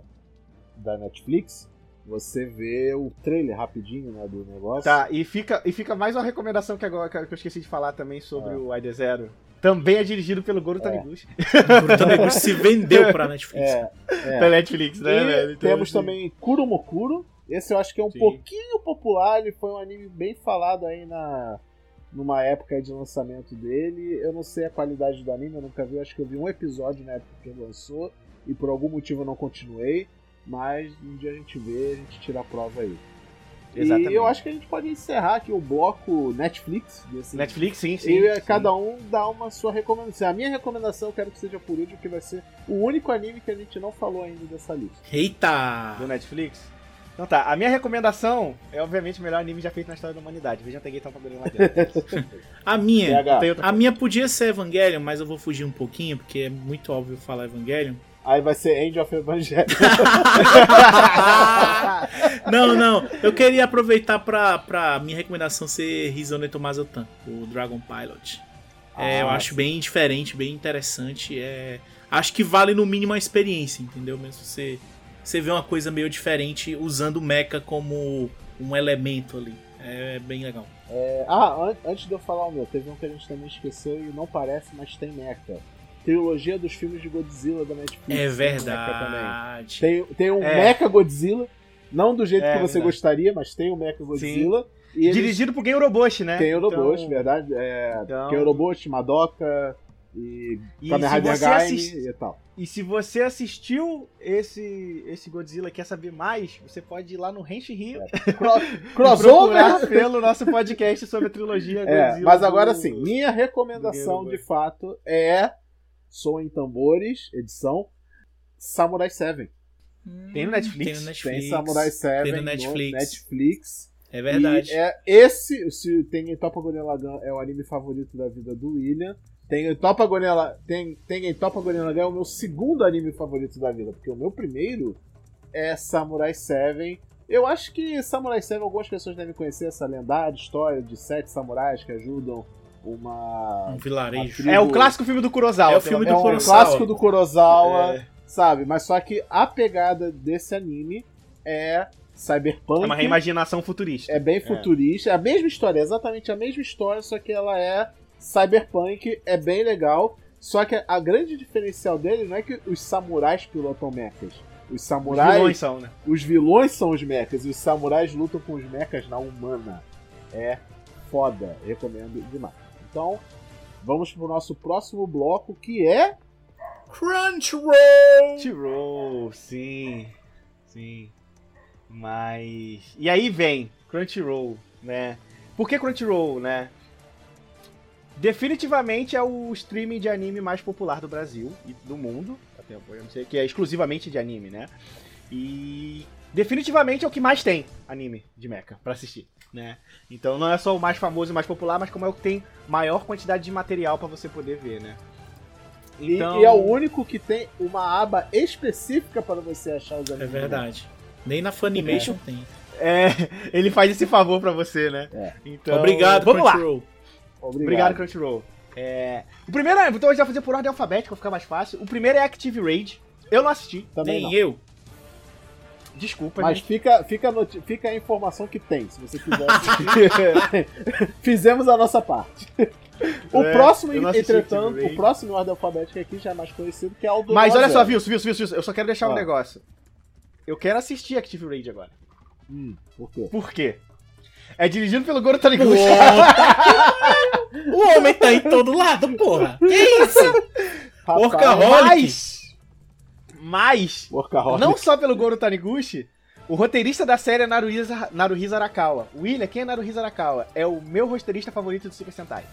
da Netflix, você vê o trailer rapidinho né, do negócio. Tá, e fica, e fica mais uma recomendação que agora que eu esqueci de falar também sobre é. o ID Zero. Também é dirigido pelo Goro é. Taniguchi. O Goro Taniguchi se vendeu pra Netflix. É, é. pra Netflix, né, e velho? Então, temos assim... também Kuromokuro. Esse eu acho que é um Sim. pouquinho popular, ele foi um anime bem falado aí na numa época de lançamento dele. Eu não sei a qualidade do anime, eu nunca vi, eu acho que eu vi um episódio na época que ele lançou e por algum motivo eu não continuei, mas um dia a gente vê, a gente tira a prova aí. Exatamente. E eu acho que a gente pode encerrar aqui o bloco Netflix desse Netflix, sim, sim. e eh, sim. cada um dá uma sua recomendação. A minha recomendação eu quero que seja por último, que vai ser o único anime que a gente não falou ainda dessa lista. Eita! Do Netflix. Então tá, a minha recomendação é obviamente o melhor anime já feito na história da humanidade. Veja, peguei tal bagulho lá dentro. A minha. A minha podia ser Evangelion, mas eu vou fugir um pouquinho, porque é muito óbvio falar Evangelion. Aí vai ser End of Evangelion. não, não. Eu queria aproveitar pra, pra minha recomendação ser Rizone Tomazotan, o Dragon Pilot. É, eu Ah, acho bem diferente, bem interessante. É, acho que vale no mínimo a experiência, entendeu? Mesmo você, você vê uma coisa meio diferente usando o mecha como um elemento ali. É bem legal. É, ah, an- antes de eu falar o meu, teve um que a gente também esqueceu e não parece, mas tem mecha. Trilogia dos filmes de Godzilla da Netflix. É verdade. Tem, tem um É. Mecha Godzilla, não do jeito É, que você verdade. gostaria, mas tem o Mecha Godzilla. Eles Dirigido por Gen Uroboshi, né? tem Eurobosh, Então- verdade? É, Então- Tem Eurobosh, Madoka e E Kamen Rider assist- e tal. E se você assistiu esse, esse Godzilla e quer saber mais, você pode ir lá no Renchi Rio crossover! procurar pelo nosso podcast sobre a trilogia É, Godzilla. mas agora do- sim, minha recomendação de fato é Som em Tambores, edição Samurai 7. Tem no Netflix? Tem no Netflix. Tem Samurai 7 Tem no no Netflix. Netflix. É verdade. E é esse, se tem Topa Lagann é o anime favorito da vida do William. Tem Topa Gurren La- tem tem Topa Lagann é o meu segundo anime favorito da vida, porque o meu primeiro é Samurai 7. Eu acho que Samurai 7 algumas pessoas devem conhecer essa lendária história de sete samurais que ajudam uma Um vilarejo. uma É o clássico filme do Kurosawa. É o filme é do um menos. Kurosawa. clássico do Kurosawa, É. sabe? Mas só que a pegada desse anime é cyberpunk. É uma reimaginação futurista. É bem futurista, é a mesma história, é exatamente a mesma história, só que ela é cyberpunk, é bem legal. Só que a grande diferencial dele não é que os samurais pilotam mechas. Os Os samurais, vilões são, né? os vilões são os mechas e os samurais lutam com os mechas na humana. É foda, recomendo demais. Então, vamos pro nosso próximo bloco que é Crunchyroll! Crunchyroll, sim. Sim. Mas. E aí vem Crunchyroll, né? Por que Crunchyroll, né? Definitivamente é o streaming de anime mais popular do Brasil e do mundo. Até eu não sei, que é exclusivamente de anime, né? E definitivamente é o que mais tem anime de mecha pra assistir, né? Então não é só o mais famoso e mais popular, mas como é o que tem maior quantidade de material pra você poder ver, né? E- Então- E, é o único que tem uma aba específica para você achar os É animes. verdade. Nem na Funimation tem. É, ele faz esse favor pra você, né? É. Então, Obrigado, vamos lá. Crunchyroll. Obrigado. Obrigado, Crunchyroll. É, o primeiro, então a gente vai fazer por ordem alfabética, pra ficar mais fácil. O primeiro é Active Raid. Eu não assisti, Também Nem não. eu. Desculpa, Mas gente. fica, fica, fica a informação que tem, se você quiser. Fizemos a nossa parte. O É, próximo, entretanto, o próximo em ordem alfabética aqui já é mais conhecido, que é o do Mas olha só. Wilson, Wilson, Wilson, Wilson, eu só quero deixar um Ah. negócio. Eu quero assistir Active Raid agora. Hum, por quê? Por quê? É dirigido pelo Goro Taniguchi. O homem tá em todo lado, porra. Que isso? Workaholic. Mas, mas, Workaholic. não só pelo Goro Taniguchi, o roteirista da série é Naruhisa, Naruhisa Arakawa. William, quem é Naruhisa Arakawa? É o meu roteirista favorito do Super Sentai.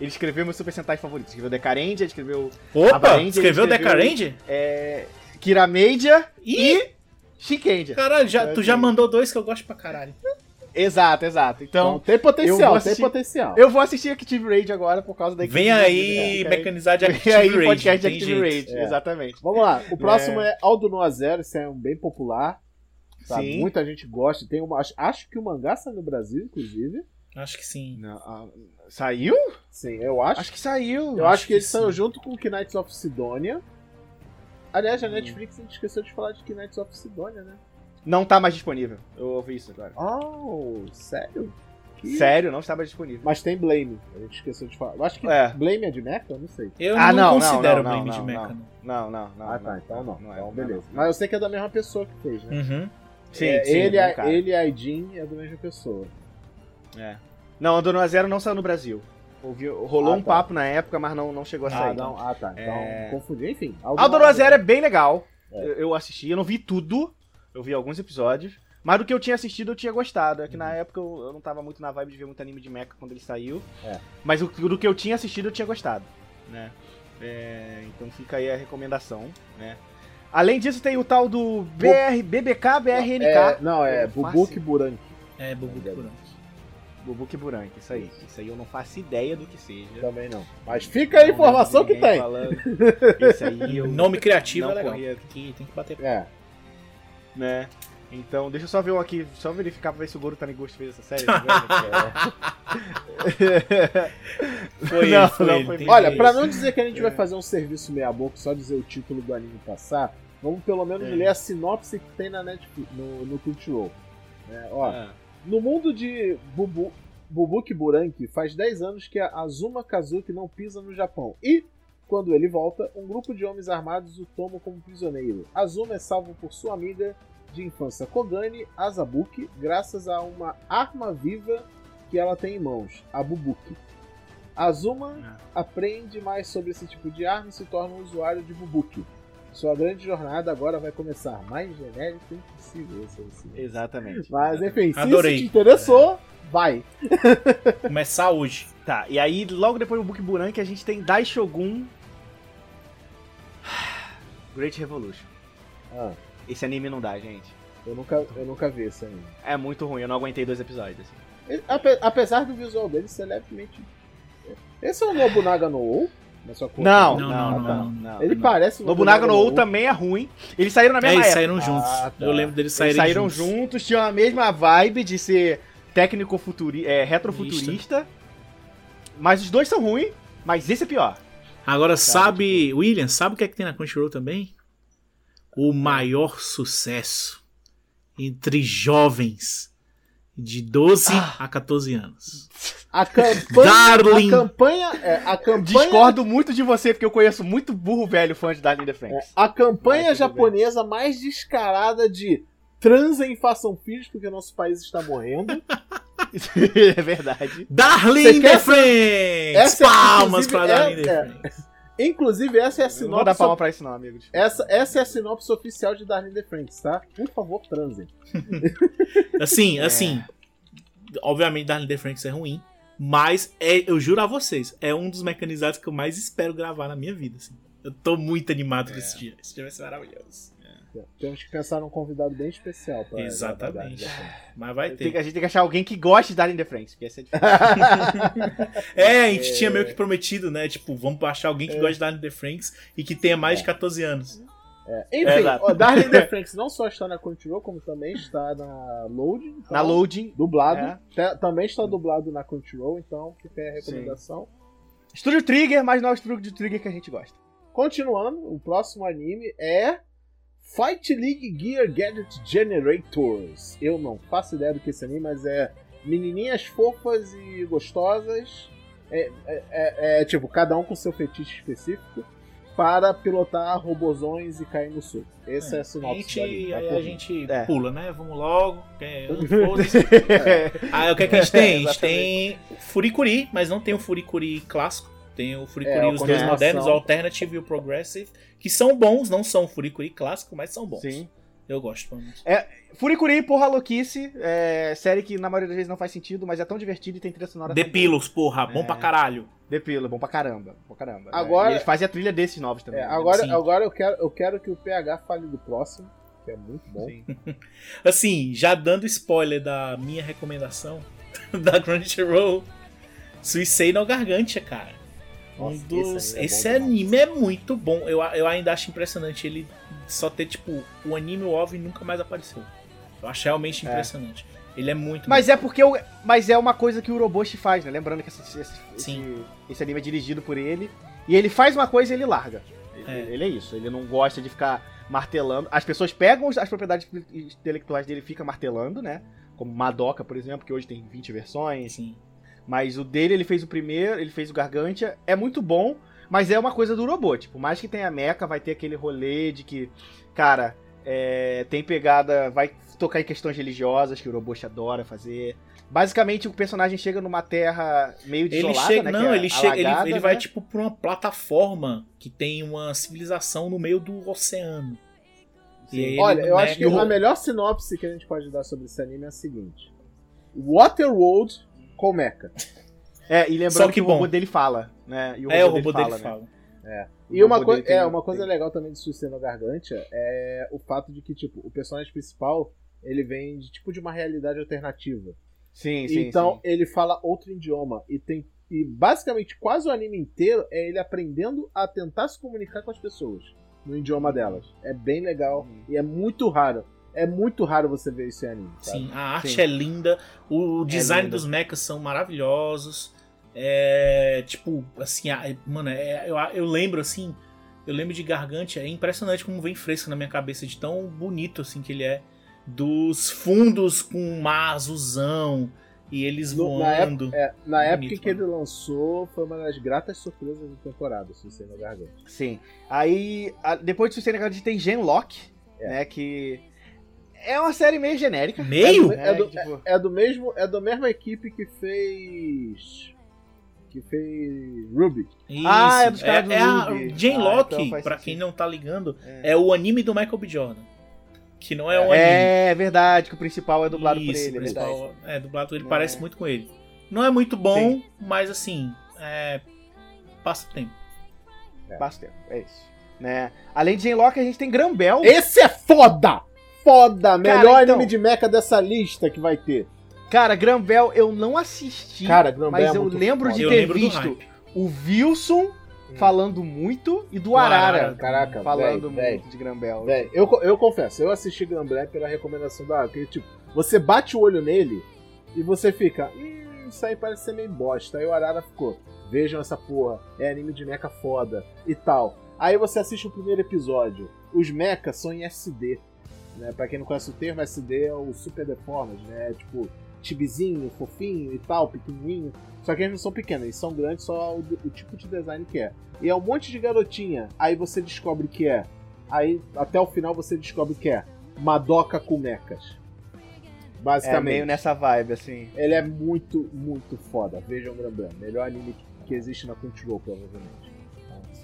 Ele escreveu meu Super Sentai favorito. Escreveu Decarendia, escreveu Opa, escreveu escreveu- Decarendia? é, Kiramedia Ih, e Shikendia. caralho, já, tu já mandou dois que eu gosto pra caralho. Exato, exato. Então, Então, tem eu potencial, vou tem assistir- potencial. eu vou assistir Active Raid agora por causa da Vem aí, mecanizar de Vem Active aí, Raid. podcast de Active jeito. Raid, É. exatamente. Vamos lá, o próximo é, Aldo no Zero, esse é um bem popular. sabe? Sim. Muita gente gosta. Tem uma, acho, acho que o mangá sai no Brasil, inclusive. Acho que sim. Não, ah, saiu? Sim, eu acho. Acho que saiu. eu acho, que, que ele saiu junto com o Knights of Sidonia. Aliás, a Netflix a gente esqueceu de falar de Knights of Sidonia, né? Não tá mais disponível. Eu ouvi isso agora. Oh, sério? Que- Sério, não está mais disponível. Mas tem Blame, a gente esqueceu de falar. Eu acho que É. Blame é de Mecha? Eu não sei. Eu Ah, não, não, considero não, o não, Blame de não, Mecha, não. não. Não, não, não. ah, tá, então não. é, então não é, beleza. não. Mas eu sei que é da mesma pessoa que fez, né? Uhum. Sim, é, sim ele, é, ele e a Aidin é da mesma pessoa. É. Não, a Dona Zero não saiu no Brasil. Ouvi, rolou ah, um tá. papo na época, mas não, não chegou a sair. Ah, não. ah tá. Então é... confundi. Enfim. A Dona Zero é bem legal. É. Eu assisti, eu não vi tudo. Eu vi alguns episódios. Mas do que eu tinha assistido, eu tinha gostado. É que na uhum. época eu, eu, não tava muito na vibe de ver muito anime de mecha quando ele saiu. É. Mas o, do que eu tinha assistido, eu tinha gostado. Né? É, então fica aí a recomendação, né? Além disso, tem o tal do BR, BBK, BRNK. É, não, é, é Bubuk Buranki. É, Bubuk Buranki. Bubuk Buranki, isso aí. Isso aí eu não faço ideia do que seja. Também não. Mas fica a informação que tem. Falando. Esse aí eu Nome criativo é legal. Aqui, tem que bater. É. Né? Então, deixa eu só ver um aqui, só verificar pra ver se o Goro Taniguchi fez essa série. Tá foi, não, foi, não, foi Olha, pra não dizer que a gente vai fazer um serviço meia boca, só dizer o título do anime passar, vamos pelo menos é. ler a sinopse que tem na Netflix, no, no Crunchyroll. É, ó, é. No mundo de Bubu, Bubuki Buranki, faz 10 anos que a Azuma Kazuki não pisa no Japão. E, quando ele volta, um grupo de homens armados o toma como prisioneiro. Azuma é salvo por sua amiga de infância Kogane Azabuki, graças a uma arma viva que ela tem em mãos, a Bubuki. Azuma é. aprende mais sobre esse tipo de arma e se torna um usuário de Bubuki. Sua grande jornada agora vai começar mais genérico impossível. Assim. Exatamente. Mas enfim, se Adorei. isso te interessou, é. vai. Começar hoje. Tá, e aí logo depois do Book Buranki a gente tem Daishogun Great Revolution. Ah. Esse anime não dá, gente. Eu nunca, eu nunca vi esse anime. É muito ruim, eu não aguentei dois episódios. Assim. apesar do visual dele ser levemente. Esse é o Nobunaga no ou? Não, não, não, não, não, Ele parece Nobunaga no ou também é ruim. Eles saíram na mesma é, eles época. saíram juntos. Ah, tá. Eu lembro deles saírem eles saíram juntos. juntos. Tinham a mesma vibe de ser técnico futurista, é, retrofuturista. Mas os dois são ruins, mas esse é pior. Agora, sabe, William, sabe o que é que tem na Crunchyroll também? o maior sucesso entre jovens de 12 ah. a 14 anos. A campanha, Darling. A campanha, é, a campanha. Discordo muito de você porque eu conheço muito burro velho fã de Darling Defense. É, a campanha japonesa mais descarada de transem e façam filhos porque nosso país está morrendo. é verdade. Darling Defense! Essa, Palmas para Darling é, Defense. Inclusive, essa é a sinopse. Não vou dar palma pra isso, não, amigo. Essa, essa é a sinopse oficial de Darling the Franks, tá? Por favor, transem. assim, é. assim. Obviamente, Darling the Franks é ruim. Mas é, eu juro a vocês, é um dos mecanizados que eu mais espero gravar na minha vida. Assim. Eu tô muito animado é. com esse dia. Esse dia vai ser maravilhoso. Temos que pensar num convidado bem especial. Pra Exatamente. Mas vai ter. a gente tem que achar alguém que goste de Darling the Franks, porque essa é É, a gente é... tinha meio que prometido, né? Tipo, vamos achar alguém que é. goste de Darling the Franks e que tenha mais de 14 anos. É. Enfim, é, Darling the Franks não só está na Crunchyroll, como também está na Loading. Então, na Loading. Dublado. É. Também está dublado na Crunchyroll, então fica aí a recomendação. Sim. Estúdio Trigger, mas não é o Estúdio Trigger que a gente gosta. Continuando, o próximo anime é Fight League Gear Gadget Generators. Eu não faço ideia do que é esse anime, mas é menininhas fofas e gostosas. É, é, é, é tipo, cada um com seu fetiche específico para pilotar robozões e cair no sul. Esse é, é a sinopse. A gente, aí a gente é. pula, né? Vamos logo. É, Aí o que, é que a gente tem? a gente tem o Furikuri, mas não tem o Furikuri clássico. Tem o Furikuri, é, os dois modernos, o Alternative e o Progressive, que são bons, não são Furikuri clássico, mas são bons. Sim. Eu gosto, pelo menos. É, Furikuri, porra louquice, é, série que na maioria das vezes não faz sentido, mas é tão divertido e tem trilha sonora. The Pillows, porra, bom é, pra caralho. The Pillows, bom pra caramba, bom pra caramba. Agora, é, e eles fazem a trilha desses novos também. É, agora agora eu, quero, eu quero que o PH fale do próximo, que é muito bom. assim, já dando spoiler da minha recomendação da Crunchyroll, Suicide no Gargantia, cara. Nossa, um dos... Esse, é esse anime é muito bom. Eu, eu ainda acho impressionante ele só ter, tipo, o anime o OVNI nunca mais apareceu. Eu acho realmente é. impressionante. É. Ele é muito Mas bom. é porque o, mas é uma coisa que o Uroboshi faz, né? Lembrando que esse, esse, esse, esse, anime é dirigido por ele. E ele faz uma coisa e ele larga. É. Ele, ele é isso. Ele não gosta de ficar martelando. As pessoas pegam as propriedades intelectuais dele e ficam martelando, né? Como Madoka, por exemplo, que hoje tem 20 versões. Sim. Mas o dele, ele fez o primeiro, ele fez o Gargantia. É muito bom, mas é uma coisa do robô. Tipo, mais que tenha mecha, vai ter aquele rolê de que, cara, É, tem pegada. Vai tocar em questões religiosas, que o Oroboshi adora fazer. Basicamente, o personagem chega numa terra meio Ele desolada, chega, né? não, que é ele chega, ele, alagada, ele vai né? tipo pra uma plataforma que tem uma civilização no meio do oceano. E ele Olha, eu mete acho que o- a melhor sinopse que a gente pode dar sobre esse anime é a seguinte: Waterworld com Mecha. É, e lembrando Só que, que o robô bom. dele fala, né? E É, o robô dele né? fala. E O uma, robô coi- dele tem- é, uma coisa tem- legal também de Suicide no Gargantia é o fato de que, tipo, o personagem principal ele vem de tipo de uma realidade alternativa. Sim, sim. então sim. ele fala outro idioma e tem e basicamente quase o anime inteiro é ele aprendendo a tentar se comunicar com as pessoas no idioma delas. É bem legal Uhum. e é muito raro. É muito raro você ver isso em anime, sabe? Sim, a arte Sim. é linda, o design linda. dos mechas são maravilhosos. É, tipo, assim, a- mano, é- eu, eu lembro assim, eu lembro de Gargantia, é impressionante como vem fresco na minha cabeça de tão bonito assim que ele é, dos fundos com mar azulzão e eles No- na voando. É, na época Bonito, que ele lançou, foi uma das gratas surpresas da temporada, Suicide no Gargantia. Sim. Aí, a- depois de Suicide a gente tem Genlock, É. né? Que é uma série meio genérica. Meio? É do, né, tipo, é do mesmo é da mesma equipe que fez que fez Ruby. Isso. Ah, é dos caras do é a Ruby. Jane Ah, Locke, então pra quem não tá ligando, É. é o anime do Michael B. Jordan. Que não é um anime. É verdade, que o principal é dublado por Isso, ele, o é principal é dublado, ele Não parece é. muito com ele. Não é muito bom, mas assim, é. Passa o tempo. Basta, é isso. Né? Além de Genlock, a gente tem Grambel. Esse é foda! Foda! Melhor então- anime de mecha dessa lista que vai ter. Cara, Grambel eu não assisti, Cara, mas é eu lembro foda. de Eu ter lembro visto o Wilson falando muito e do Arara, Arara. Caraca, falando véi, muito de Grambel. Véi, eu, eu confesso, eu assisti Granblé pela recomendação da porque, tipo, você bate o olho nele e você fica, hum, isso aí parece ser meio bosta. Aí o Arara ficou, vejam essa porra, é anime de mecha foda e tal. Aí você assiste o primeiro episódio, os mechas são em SD, né? Pra quem não conhece o termo, SD é o Super Deformed, né? Tipo, chibizinho, fofinho e tal, pequenininho. Só que eles não são pequenos, eles são grandes, só o, o tipo de design que é. E é um monte de garotinha, aí você descobre que é Aí até o final você descobre que é Madoka com mechas. É Basicamente. meio nessa vibe, assim. Ele é muito, muito foda. Vejam Granblé. Melhor anime que, que existe na Crunchyroll, provavelmente.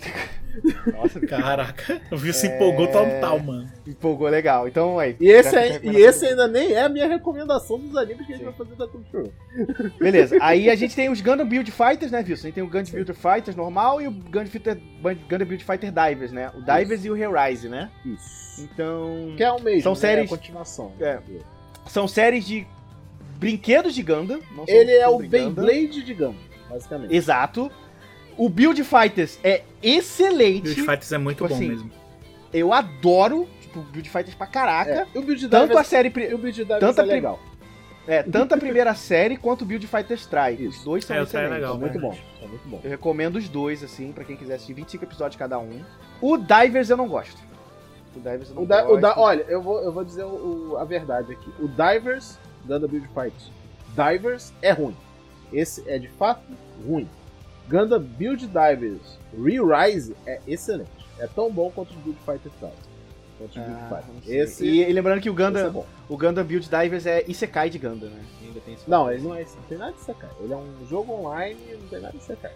Nossa, Caraca, o Will se É. empolgou total, mano. empolgou legal. Então, aí. E esse, a e esse ainda nem é a minha recomendação dos animes que a gente Sim. vai fazer da Crunchyroll. Beleza. Aí a gente tem os Gundam Build Fighters, né, Wilson? A gente tem o Gundam Build Fighters normal e o Gundam, Fighter, Gundam Build Fighter Divers, né? O Divers e o Hellrise, né? Isso. Então. Que é o mesmo, São né? séries- É a continuação. É. São séries de brinquedos de Gundam. Ele é o. Beyblade de Gundam, basicamente. Exato. O Build Fighters é excelente. Build Fighters é muito Tipo bom assim, mesmo. Eu adoro, tipo, Build Fighters pra caraca. É. E o Build Tanto a Divers, série. pri- e o Build Divers tanto a é legal. É, tanto a primeira série quanto o Build Fighters Try. Os dois são É, é excelentes. legal. É muito bom. verdade. É muito bom. Eu recomendo os dois, assim, pra quem quiser assistir 25 episódios cada um. O Divers eu não gosto. O Divers eu não O da, gosto. o da, olha, eu vou, eu vou dizer o- o- a verdade aqui. O Divers, Gundam Build Fight Divers é ruim. Esse é de fato ruim. Gundam Build Divers Re-Rise é excelente. É tão bom quanto o Build Fighter Build Ah. Esse, E, e lembrando que o é Gundam, bom. o Gundam Build Divers é Isekai de Gundam, né? Ainda tem esse Não, ele não, é, não tem nada de secar. Ele é um jogo online e não tem nada de secar.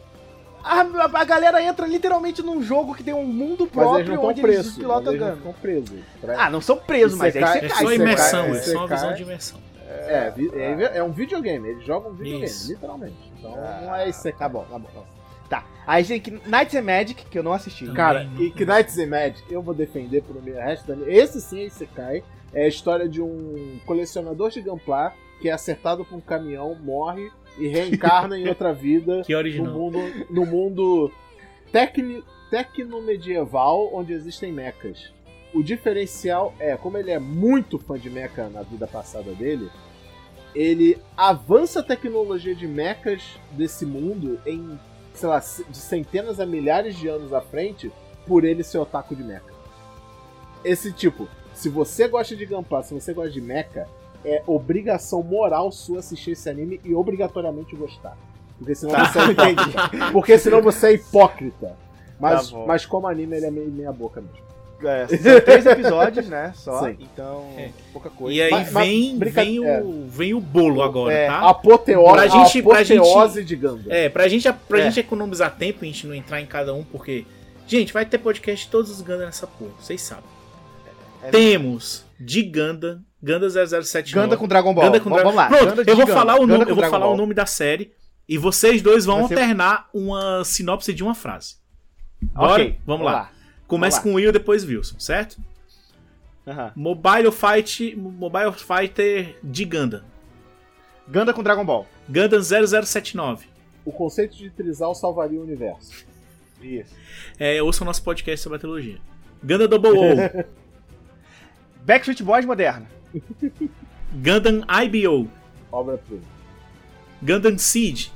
A, a- a galera entra literalmente num jogo que tem um mundo eles próprio estão onde eles presos. Mas pilotam eles Gundam. presos. Pra- Ah, não são presos, mas é Isekai- É Isekai. só Isekai- imersão, é Isekai- só uma visão de imersão. É, é, é um videogame. Eles jogam um videogame, Isso. literalmente. Então Ah, não é esse Tá bom, tá bom. tá bom. Tá. Aí tem que Knights and Magic, que eu não assisti. Também. Cara, não e Knights and Magic, eu vou defender pro meu resto da minha. Esse sim é Isekai. É a história de um colecionador de Gamplar que é acertado por um caminhão, morre e reencarna em outra vida Que no original. mundo, no mundo tecni, tecno-medieval onde existem mechas. O diferencial é, como ele é muito fã de mecha na vida passada dele, ele avança a tecnologia de mechas desse mundo em, sei lá, de centenas a milhares de anos à frente por ele ser otaku de mecha. Esse tipo, se você gosta de Gunpla, se você gosta de mecha, é obrigação moral sua assistir esse anime e obrigatoriamente gostar. Porque senão você é hipócrita. Porque senão você é hipócrita. Mas, Tá mas como anime ele é meio meia boca mesmo. É, são três episódios, né? Só. Sim. Então, é. pouca coisa. E aí mas, vem, mas, vem, é. o, vem o bolo agora, é, tá? Apoteose, pra gente, apoteose gente, de Ganda. É, pra gente, pra é. gente economizar tempo e a gente não entrar em cada um, porque. Gente, vai ter podcast de todos os Ganda nessa porra, vocês sabem. É, Temos de Ganda, Ganda 007. Ganda com Dragon Ball. Ganda com Dra... Vamos lá. Pronto, eu vou falar o nome, eu vou falar o nome da série e vocês dois vão alternar uma sinopse de uma frase. Bora? Okay, vamos, vamos lá. lá. Começa com Will, depois Wilson, certo? Uhum. Mobile Fight, Mobile Fighter de Ganda. Ganda com Dragon Ball. Gundam 0079. O conceito de trisal salvaria o universo. Isso. É, ouça o nosso podcast sobre a trilogia. Ganda Double O. Backstreet Boys moderno. Gundam IBO. Obra-prima. Gundam Siege.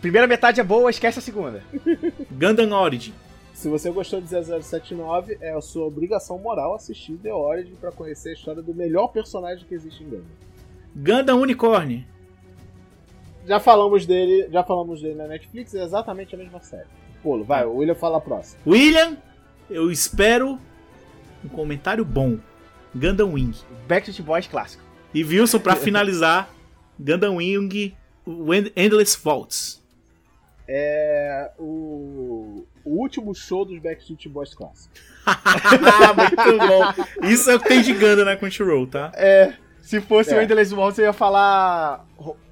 Primeira metade é boa, esquece a segunda. Gundam Origin. Se você gostou de 0079, é a sua obrigação moral assistir The Origin para conhecer a história do melhor personagem que existe em Gundam. Gundam Unicorn. Já falamos dele, já falamos dele na Netflix, é exatamente a mesma série. Polo, vai, o William fala a próxima. William, eu espero um comentário bom. Gundam Wing. Backstreet Boys clássico. E Wilson, para finalizar, Gundam Wing Endless Faults é o, o último show dos Backstreet Boys clássicos. Muito bom. Isso é o que tem de Ganda na Crunchyroll, tá? É. Se fosse é. o Endless Wall, você ia falar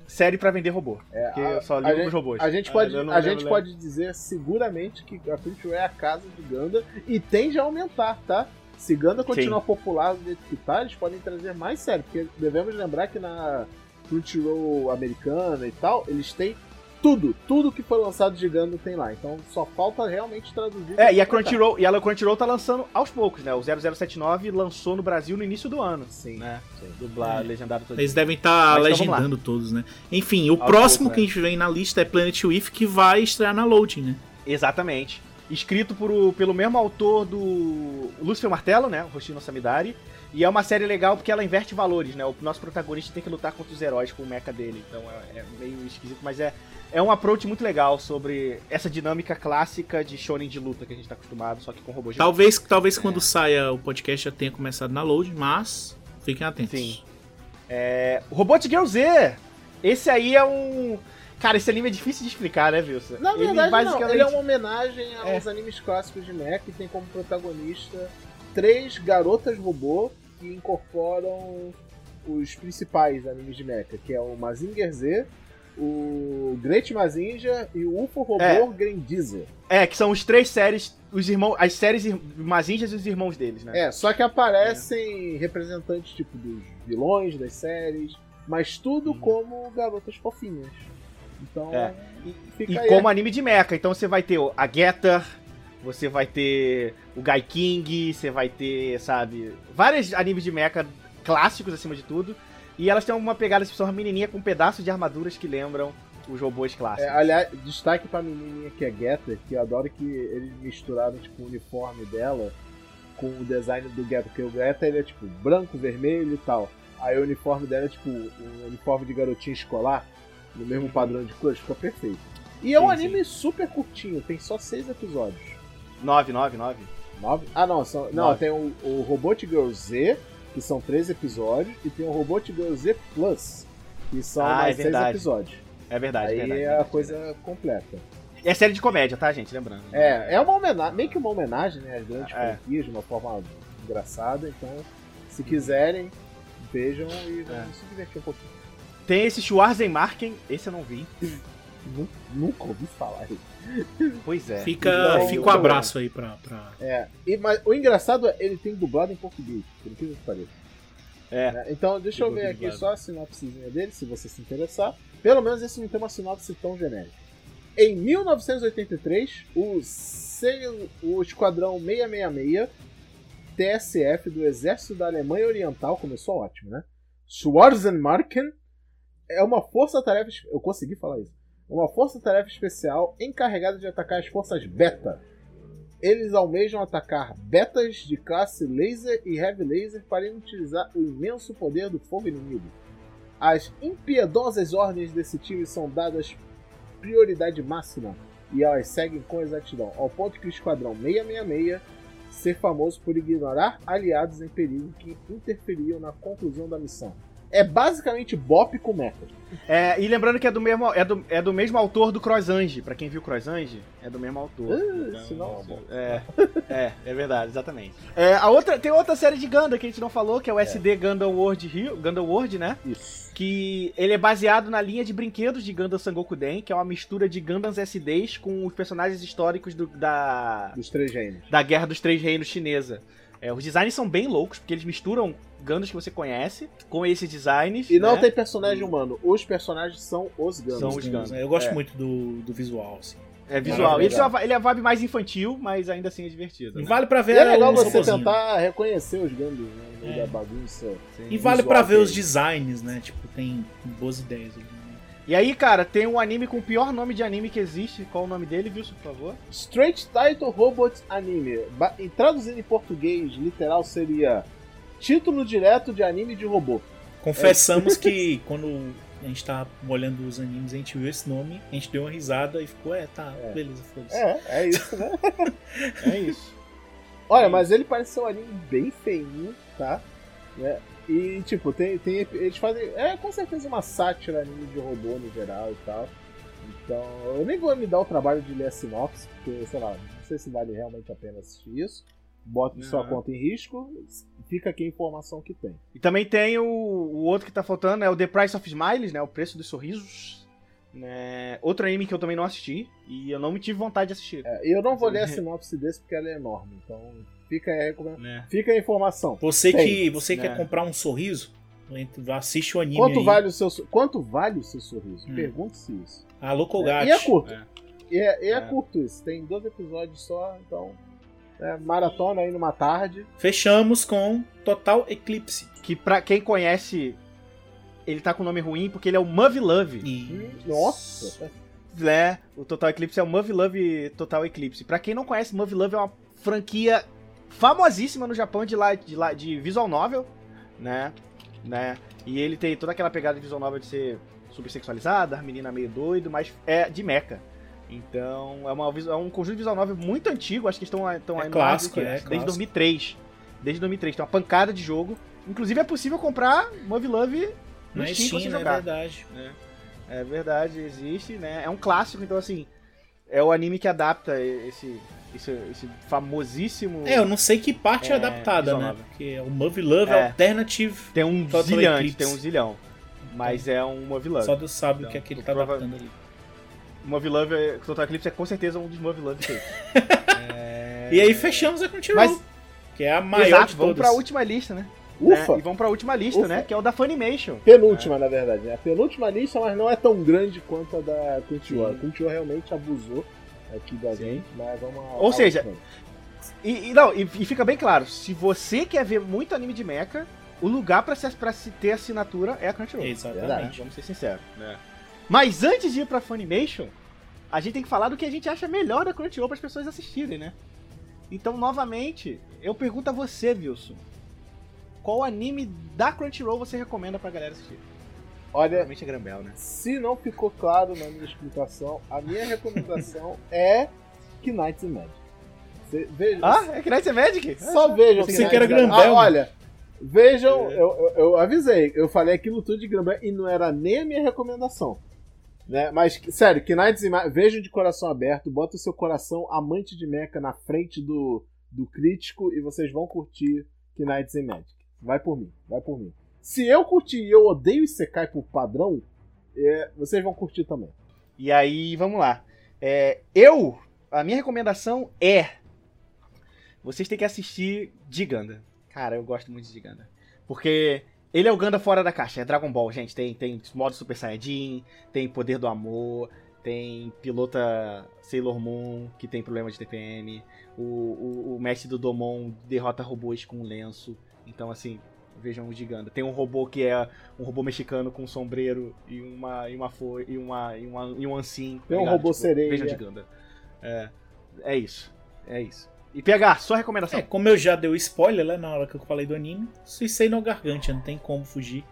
série para vender robô. É, porque a, eu só ligo os robôs. A gente pode, a gente pode dizer seguramente que a Crunchyroll é a casa de Ganda e tende a aumentar, tá? Se Ganda continuar Sim. popular do jeito que tá, eles podem trazer mais série, porque devemos lembrar que na Crunchyroll americana e tal, eles têm tudo, tudo que foi lançado de Gundam tem lá. Então só falta realmente traduzir. É, e a Crunchyroll, e a Crunchyroll tá lançando aos poucos, né? O 0079 lançou no Brasil no início do ano. Sim. Né? Sim. Dublado, é. legendado todo Eles devem estar tá legendando então, todos, né? Enfim, o aos próximo pouco, que né? a gente vem na lista é Planet With, que vai estrear na Loading, né? Exatamente. Escrito por, pelo mesmo autor do Lúcifer Martelo, né? O Samidari. E é uma série legal porque ela inverte valores, né? O nosso protagonista tem que lutar contra os heróis com o mecha dele. Então é, é meio esquisito, mas é, é um approach muito legal sobre essa dinâmica clássica de shonen de luta que a gente tá acostumado, só que com robôs Talvez, talvez é. quando saia o podcast já tenha começado na load, mas fiquem atentos. Sim. É... Robot Girl Z! Esse aí é um. Cara, esse anime é difícil de explicar, né, Wilson? Na ele verdade, basicamente... não. Ele é uma homenagem aos é. animes clássicos de Mecha e tem como protagonista três garotas robô que incorporam os principais animes de Mecha, que é o Mazinger Z, o Great Mazinja e o UFO Robô é. Grandizer. É, que são os três séries, os irmãos, as séries Mazinjas e os irmãos deles, né? É, só que aparecem é. representantes tipo dos vilões das séries, mas tudo uhum. como garotas fofinhas. Então, é. e, e como anime de mecha, então você vai ter a Getter, você vai ter o Guy King, você vai ter, sabe, vários animes de mecha clássicos acima de tudo. E elas têm uma pegada, tipo, uma menininha com pedaços de armaduras que lembram os robôs clássicos. É, aliás, destaque pra menininha que é Getter, que eu adoro que eles misturaram, tipo, o uniforme dela com o design do Getter, porque o Getter ele é, tipo, branco, vermelho e tal. Aí o uniforme dela é, tipo, um uniforme de garotinha escolar, no mesmo padrão de cores, ficou perfeito. E é um sim, anime sim. super curtinho, tem só seis episódios. Nove, nove, nove. Nove? Ah, não, são, não, tem o, o Robot Girl Z, que são três episódios, e tem o Robot Girl Z Plus, que são ah, mais é seis episódios. É verdade, Aí verdade, é verdade, a coisa verdade. completa. É série de comédia, tá, gente? Lembrando. É, é uma homenagem, meio que uma homenagem, né? Às grandes é. franquias, de uma forma engraçada. Então, se quiserem, vejam e vamos é. se divertir um pouquinho. Tem esse Schwarzenmarken, esse eu não vi. Nunca ouvi falar. Pois é. Fica, fica o um abraço aí pra. pra... É, e, mas o engraçado é ele tem dublado em português, por que que pareça. É. é. Então, deixa eu ver aqui dublado. só a sinopsezinha dele, se você se interessar. Pelo menos esse não tem uma sinopse tão genérica. Em 1983, o, C... o Esquadrão 666 TSF do Exército da Alemanha Oriental começou ótimo, né? Schwarzenmarken é uma força-tarefa. Eu consegui falar isso uma força-tarefa especial encarregada de atacar as forças beta. Eles almejam atacar betas de classe laser e heavy laser para inutilizar o imenso poder do fogo inimigo. As impiedosas ordens desse time são dadas prioridade máxima e elas seguem com exatidão, ao ponto que o Esquadrão 666 ser famoso por ignorar aliados em perigo que interferiam na conclusão da missão. É basicamente Bop com mecha. É, e lembrando que é do mesmo, é do, é do mesmo autor do Croissange. Pra quem viu Croissange, é do mesmo autor. Ah, então, sinal é, é, é verdade, exatamente. É, a outra, tem outra série de Gundam que a gente não falou, que é o SD Gundam World Rio, Gundam World, né? Isso. Que ele é baseado na linha de brinquedos de Gundam Sangokuden, que é uma mistura de Gundams SDs com os personagens históricos do, da... Dos Três Reinos. Da Guerra dos Três Reinos chinesa. É, os designs são bem loucos, porque eles misturam Gundams que você conhece com esses designs. E não né? tem personagem humano, os personagens são os Gundams. São os Gundams. Eu gosto É. muito do, do visual, assim. É visual. Maravilha. Ele, é ele é a vibe mais infantil, mas ainda assim é divertido. E né? vale pra ver E é legal os você tentar reconhecer os Gundams né, É. da bagunça. E vale visual pra ver os deles. designs, né? Tipo, tem boas ideias ali. E aí, cara, tem um anime com o pior nome de anime que existe. Qual o nome dele, Wilson, por favor? Straight Title Robot Anime. Em- Traduzindo em português, literal seria título direto de anime de robô. Confessamos que quando a gente tava olhando os animes, a gente viu esse nome, a gente deu uma risada e ficou, é, tá, É. beleza, foda-se. É, é isso, né? É isso. Olha, mas ele parece ser um anime bem feinho, tá? Né? E, tipo, tem, tem, eles fazem. É com certeza uma sátira anime de robô no geral e tal. Então, eu nem vou me dar o trabalho de ler a sinopse, porque, sei lá, não sei se vale realmente a pena assistir isso. Bota sua conta em risco, fica aqui a informação que tem. E também tem o, o outro que tá faltando, é o The Price of Smiles, né? O Preço dos Sorrisos. Né? Outro anime que eu também não assisti e eu não me tive vontade de assistir. É, eu não vou ler a sinopse desse porque ela é enorme. Então, fica Né? fica a informação. Você Tem, que você né? quer comprar um sorriso, assiste o anime Quanto aí. vale, o seu, quanto vale o seu sorriso? Hum. Pergunte-se isso. Alô, Colgate. E é curto. É. E é, e é É. curto isso. Tem dois episódios só, então. É, maratona aí numa tarde. Fechamos com Total Eclipse. Que pra quem conhece, ele tá com nome ruim porque ele é o Movie Love. E... Nossa! né? O Total Eclipse é o Movie Love Total Eclipse. Pra quem não conhece, Movie Love é uma franquia famosíssima no Japão de, lá, de, lá, de visual novel, né? né? E ele tem toda aquela pegada de visual novel de ser super sexualizada, a menina meio doido, mas é de mecha. Então, é, uma, é um conjunto de visual novel muito antigo, acho que estão, estão É aí no clássico, desde, é desde clássico. 2003. Desde 2003, tem uma pancada de jogo. Inclusive é possível comprar Movie Love no Na Steam Steam, é verdade. É verdade, existe, né? É um clássico, então assim, é o anime que adapta esse, esse, esse famosíssimo. É, eu não sei que parte é, É, adaptada, né? Porque é o Movie Love É. Alternative. Tem um Total zilhão, Eclipse. tem um zilhão. Mas é um Movie Love. Só Deus sabe Então, o que é que ele tá prova- adaptando ali. Movie Love, é- Total Eclipse é com certeza um dos Movie Love feitos. É... E aí fechamos a Crunchyroll. Mas, Que é a maior exato, de vamos todas. pra última lista, né? Ufa! Né? E vamos pra última lista, Ufa. né? Que é o da Funimation. Penúltima, na verdade. né? A penúltima lista, mas não é tão grande quanto a da Crunchyroll. A. Crunchyroll realmente abusou aqui da Sim. gente, mas vamos Ou seja. E, e não, e, e fica bem claro, se você quer ver muito anime de mecha, o lugar pra se, pra se ter assinatura é a Crunchyroll. Exatamente. Verdade. Vamos ser sinceros. Mas antes de ir pra Funimation, a gente tem que falar do que a gente acha melhor da Crunchyroll para as pessoas assistirem, né? Então, novamente, eu pergunto a você, Wilson. Qual anime da Crunchyroll você recomenda pra galera assistir? Olha, é Grambel, né? se não ficou claro na minha explicação, a minha recomendação é Knights and Magic. Você, veja, Ah, é Knights and Magic? Só vejam Pensei Knights que era. Grambel. Ah, olha, vejam, É. eu, eu, eu avisei, eu falei aquilo tudo de Grambel e não era nem a minha recomendação. Né? Mas, sério, Knights and Magic, vejam de coração aberto, bota o seu coração amante de mecha na frente do, do crítico e vocês vão curtir Knights and Magic. Vai por mim, vai por mim. Se eu curtir e eu odeio Isekai por padrão, é, vocês vão curtir também. E aí, vamos lá. É, eu, a minha recomendação é. Vocês têm que assistir Giganda. Cara, eu gosto muito de Giganda. Porque ele é o Ganda fora da caixa. É Dragon Ball, gente. Tem, tem modo Super Saiyajin, tem Poder do Amor, tem pilota Sailor Moon, que tem problema de TPM. O, o, o mestre do Domon derrota robôs com um lenço. Então, assim, vejam o Giganda. Tem um robô que é um robô mexicano com um sombreiro e uma e uma e uma e uma e um ansim. Tem um ligado? robô sereia. Vejam Giganda. É, é isso. É isso. E PH, sua recomendação. É, como eu já dei o spoiler né, na hora que eu falei do anime, Suicide no Gargantia, não tem como fugir.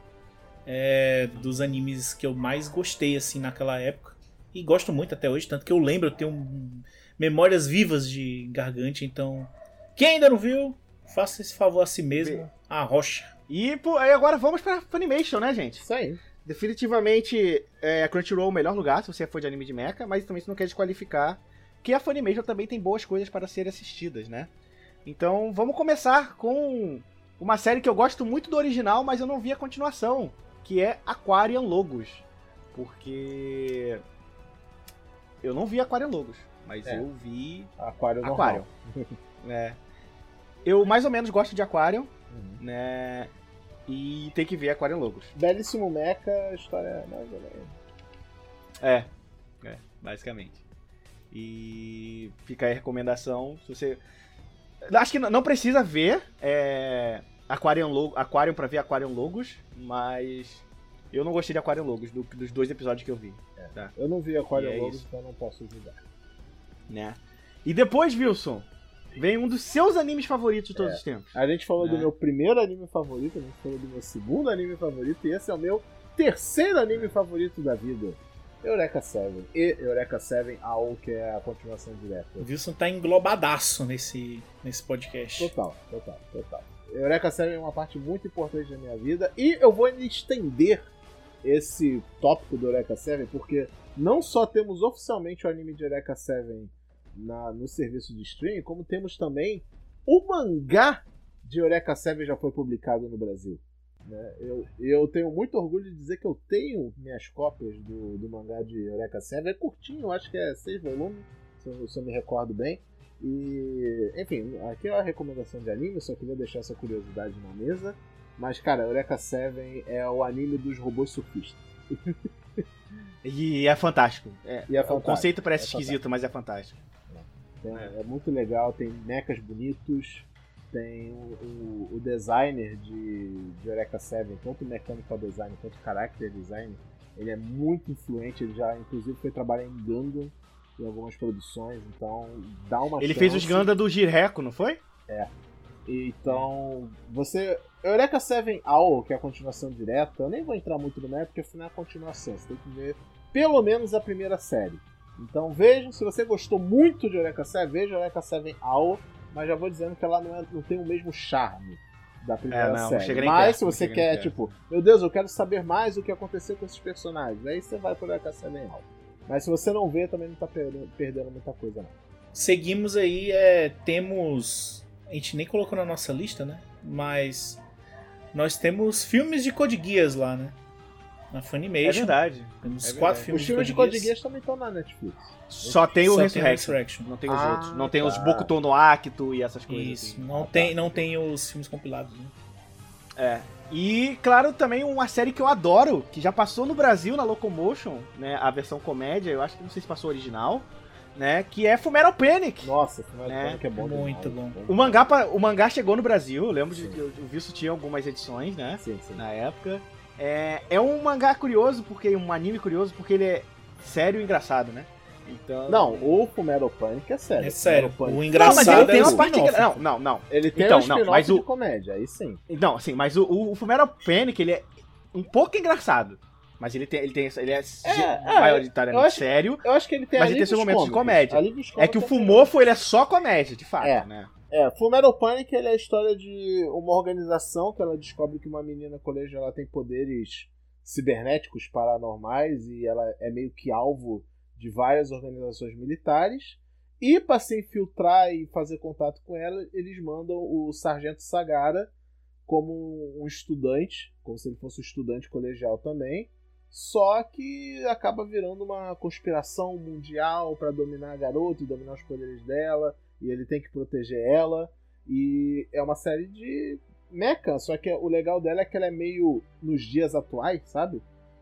É dos animes que eu mais gostei assim naquela época. E gosto muito até hoje, tanto que eu lembro, eu tenho memórias vivas de Gargantia, então Quem ainda não viu, faça esse favor a si mesmo, a rocha. E pô, aí agora vamos pra Funimation, né, gente? Isso aí. Definitivamente é, a Crunchyroll é o melhor lugar se você for de anime de mecha, mas também isso não quer desqualificar que a Funimation também tem boas coisas para serem assistidas, né? Então vamos começar com uma série que eu gosto muito do original, mas eu não vi a continuação, que é Aquarian Logos. Porque eu não vi Aquarian Logos, mas É. eu vi Aquário normal. Aquarian. né? Eu mais ou menos gosto de Aquarian, Uhum. né? E tem que ver Aquarian Logos. Belíssimo Mecha, história é mais ou menos. É, é, basicamente. E fica aí a recomendação, se você... Acho que não precisa ver é, Aquarium, Lo- Aquarium pra ver Aquarium Logos, mas eu não gostei de Aquarium Logos, do- dos dois episódios que eu vi, Eu não vi Aquário E é Logos, isso. então não posso julgar. né? E depois, Wilson, vem um dos seus animes favoritos de todos É. os tempos. A gente falou do É. meu primeiro anime favorito, a gente falou do meu segundo anime favorito, e esse é o meu terceiro anime favorito da vida. Eureka 7. E Eureka 7 AO, que é a continuação direta. O Wilson tá englobadaço nesse, nesse podcast. Total, total, total. Eureka 7 é uma parte muito importante da minha vida e eu vou estender esse tópico do Eureka 7 porque não só temos oficialmente o anime de Eureka 7 na, no serviço de streaming, como temos também o mangá de Eureka 7 já foi publicado no Brasil. né? Eu, eu tenho muito orgulho de dizer que eu tenho minhas cópias do, do mangá de Eureka 7. É curtinho, acho que é seis volumes, se eu, se eu me recordo bem. E, enfim, aqui é a recomendação de anime, só queria deixar essa curiosidade na mesa. Mas, cara, Eureka 7 é o anime dos robôs surfistas. E é fantástico. É, E é o fantástico, conceito parece é esquisito, mas é fantástico. Então, é. muito legal, tem mechas bonitos, tem o, o- o designer de, de Eureka 7, tanto mechanical design quanto character design, ele é muito influente, ele já inclusive foi trabalhar em Gundam em algumas produções, então dá uma Ele fez chance. os Ganda do Jirreco, não foi? Então, você. Eureka 7 Owl, que é a continuação direta, eu nem vou entrar muito no mérito, porque afinal é a continuação. Você tem que ver pelo menos a primeira série. Então vejam, se você gostou muito de Eureka 7, veja Eureka 7 Owl, mas já vou dizendo que ela não, é- não tem o mesmo charme da primeira É, não, não série. nem mas perto, se não você quer, tipo, meu Deus, eu quero saber mais o que aconteceu com esses personagens, aí você vai pro Eureka 7 Owl. Mas se você não vê, também não tá perdendo, perdendo muita coisa, não. Seguimos aí, é, temos. A gente nem colocou na nossa lista, né? Mas. Nós temos filmes de Code Geass lá, né? Na É Funimation. verdade. Temos É quatro verdade. filmes Os filmes de Geass também estão na Netflix. Só tem o Só tem o Resurrection. Resurrection. Não tem os Ah, outros. Não tem os tá. Bokuto no Acto e essas coisas. Isso, assim. não, Ah, tem, tá. não tem os filmes compilados. Né? É. E, claro, também uma série que eu adoro, que já passou no Brasil na Locomotion, né? A versão comédia, eu acho que não sei se passou original, né? Que é Fumeral Panic. Nossa, Final É, Panic é bom muito demais. bom. O mangá, o mangá chegou no Brasil, eu lembro de Sim. eu, eu vi isso tinha algumas edições, né? Sim, sim. Na época. É, é um mangá curioso, porque um anime curioso, porque ele é sério e engraçado, né? Então. Não, o Fumeral Panic é sério. É sério. O Panic- Não, mas ele engraçado tem é uma o parte. Não, não, não. Ele tem Então, um não, mas o- de comédia, aí sim. Não, assim, mas o, o, o Fumeral Panic, ele é um pouco engraçado. Mas ele tem, ele tem, ele é, é, maioritariamente eu acho- sério. Eu acho que ele tem Mas ele tem seus momentos de cômicos. comédia. Alívios É que o Fumofo, ele é só comédia, de fato, É. né? É, Fullmetal Panic é a história de uma organização que ela descobre que uma menina colégio ela tem poderes cibernéticos paranormais e ela é meio que alvo de várias organizações militares. E para se infiltrar e fazer contato com ela, eles mandam o Sargento Sagara como um estudante, como se ele fosse um estudante colegial também. Só que acaba virando uma conspiração mundial para dominar a garota e dominar os poderes dela e ele tem que proteger ela. E é uma série de mecha, só que o legal dela é que ela é meio nos dias atuais, sabe?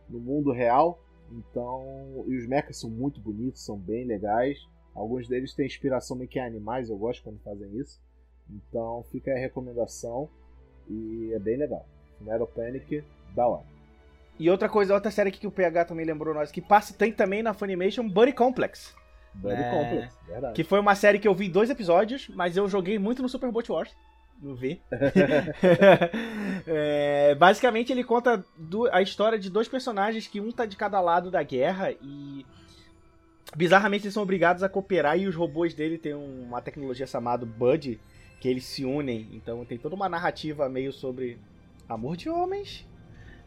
No mundo real. Então, e os mechas são muito bonitos, são bem legais. Alguns deles têm inspiração meio que em animais, eu gosto quando fazem isso. Então, fica a recomendação e é bem legal. Funeral Panic, da hora. E outra coisa, outra série que o PH também lembrou nós, que passa, tem também na Funimation, Buddy Complex. É. Complex, verdade. Que foi uma série que eu vi dois episódios, mas eu joguei muito no Super Boat Wars. Não vi. É, basicamente ele conta du- a história de dois personagens que um tá de cada lado da guerra e bizarramente eles são obrigados a cooperar e os robôs dele têm uma tecnologia chamada Bud que eles se unem. Então tem toda uma narrativa meio sobre amor de homens,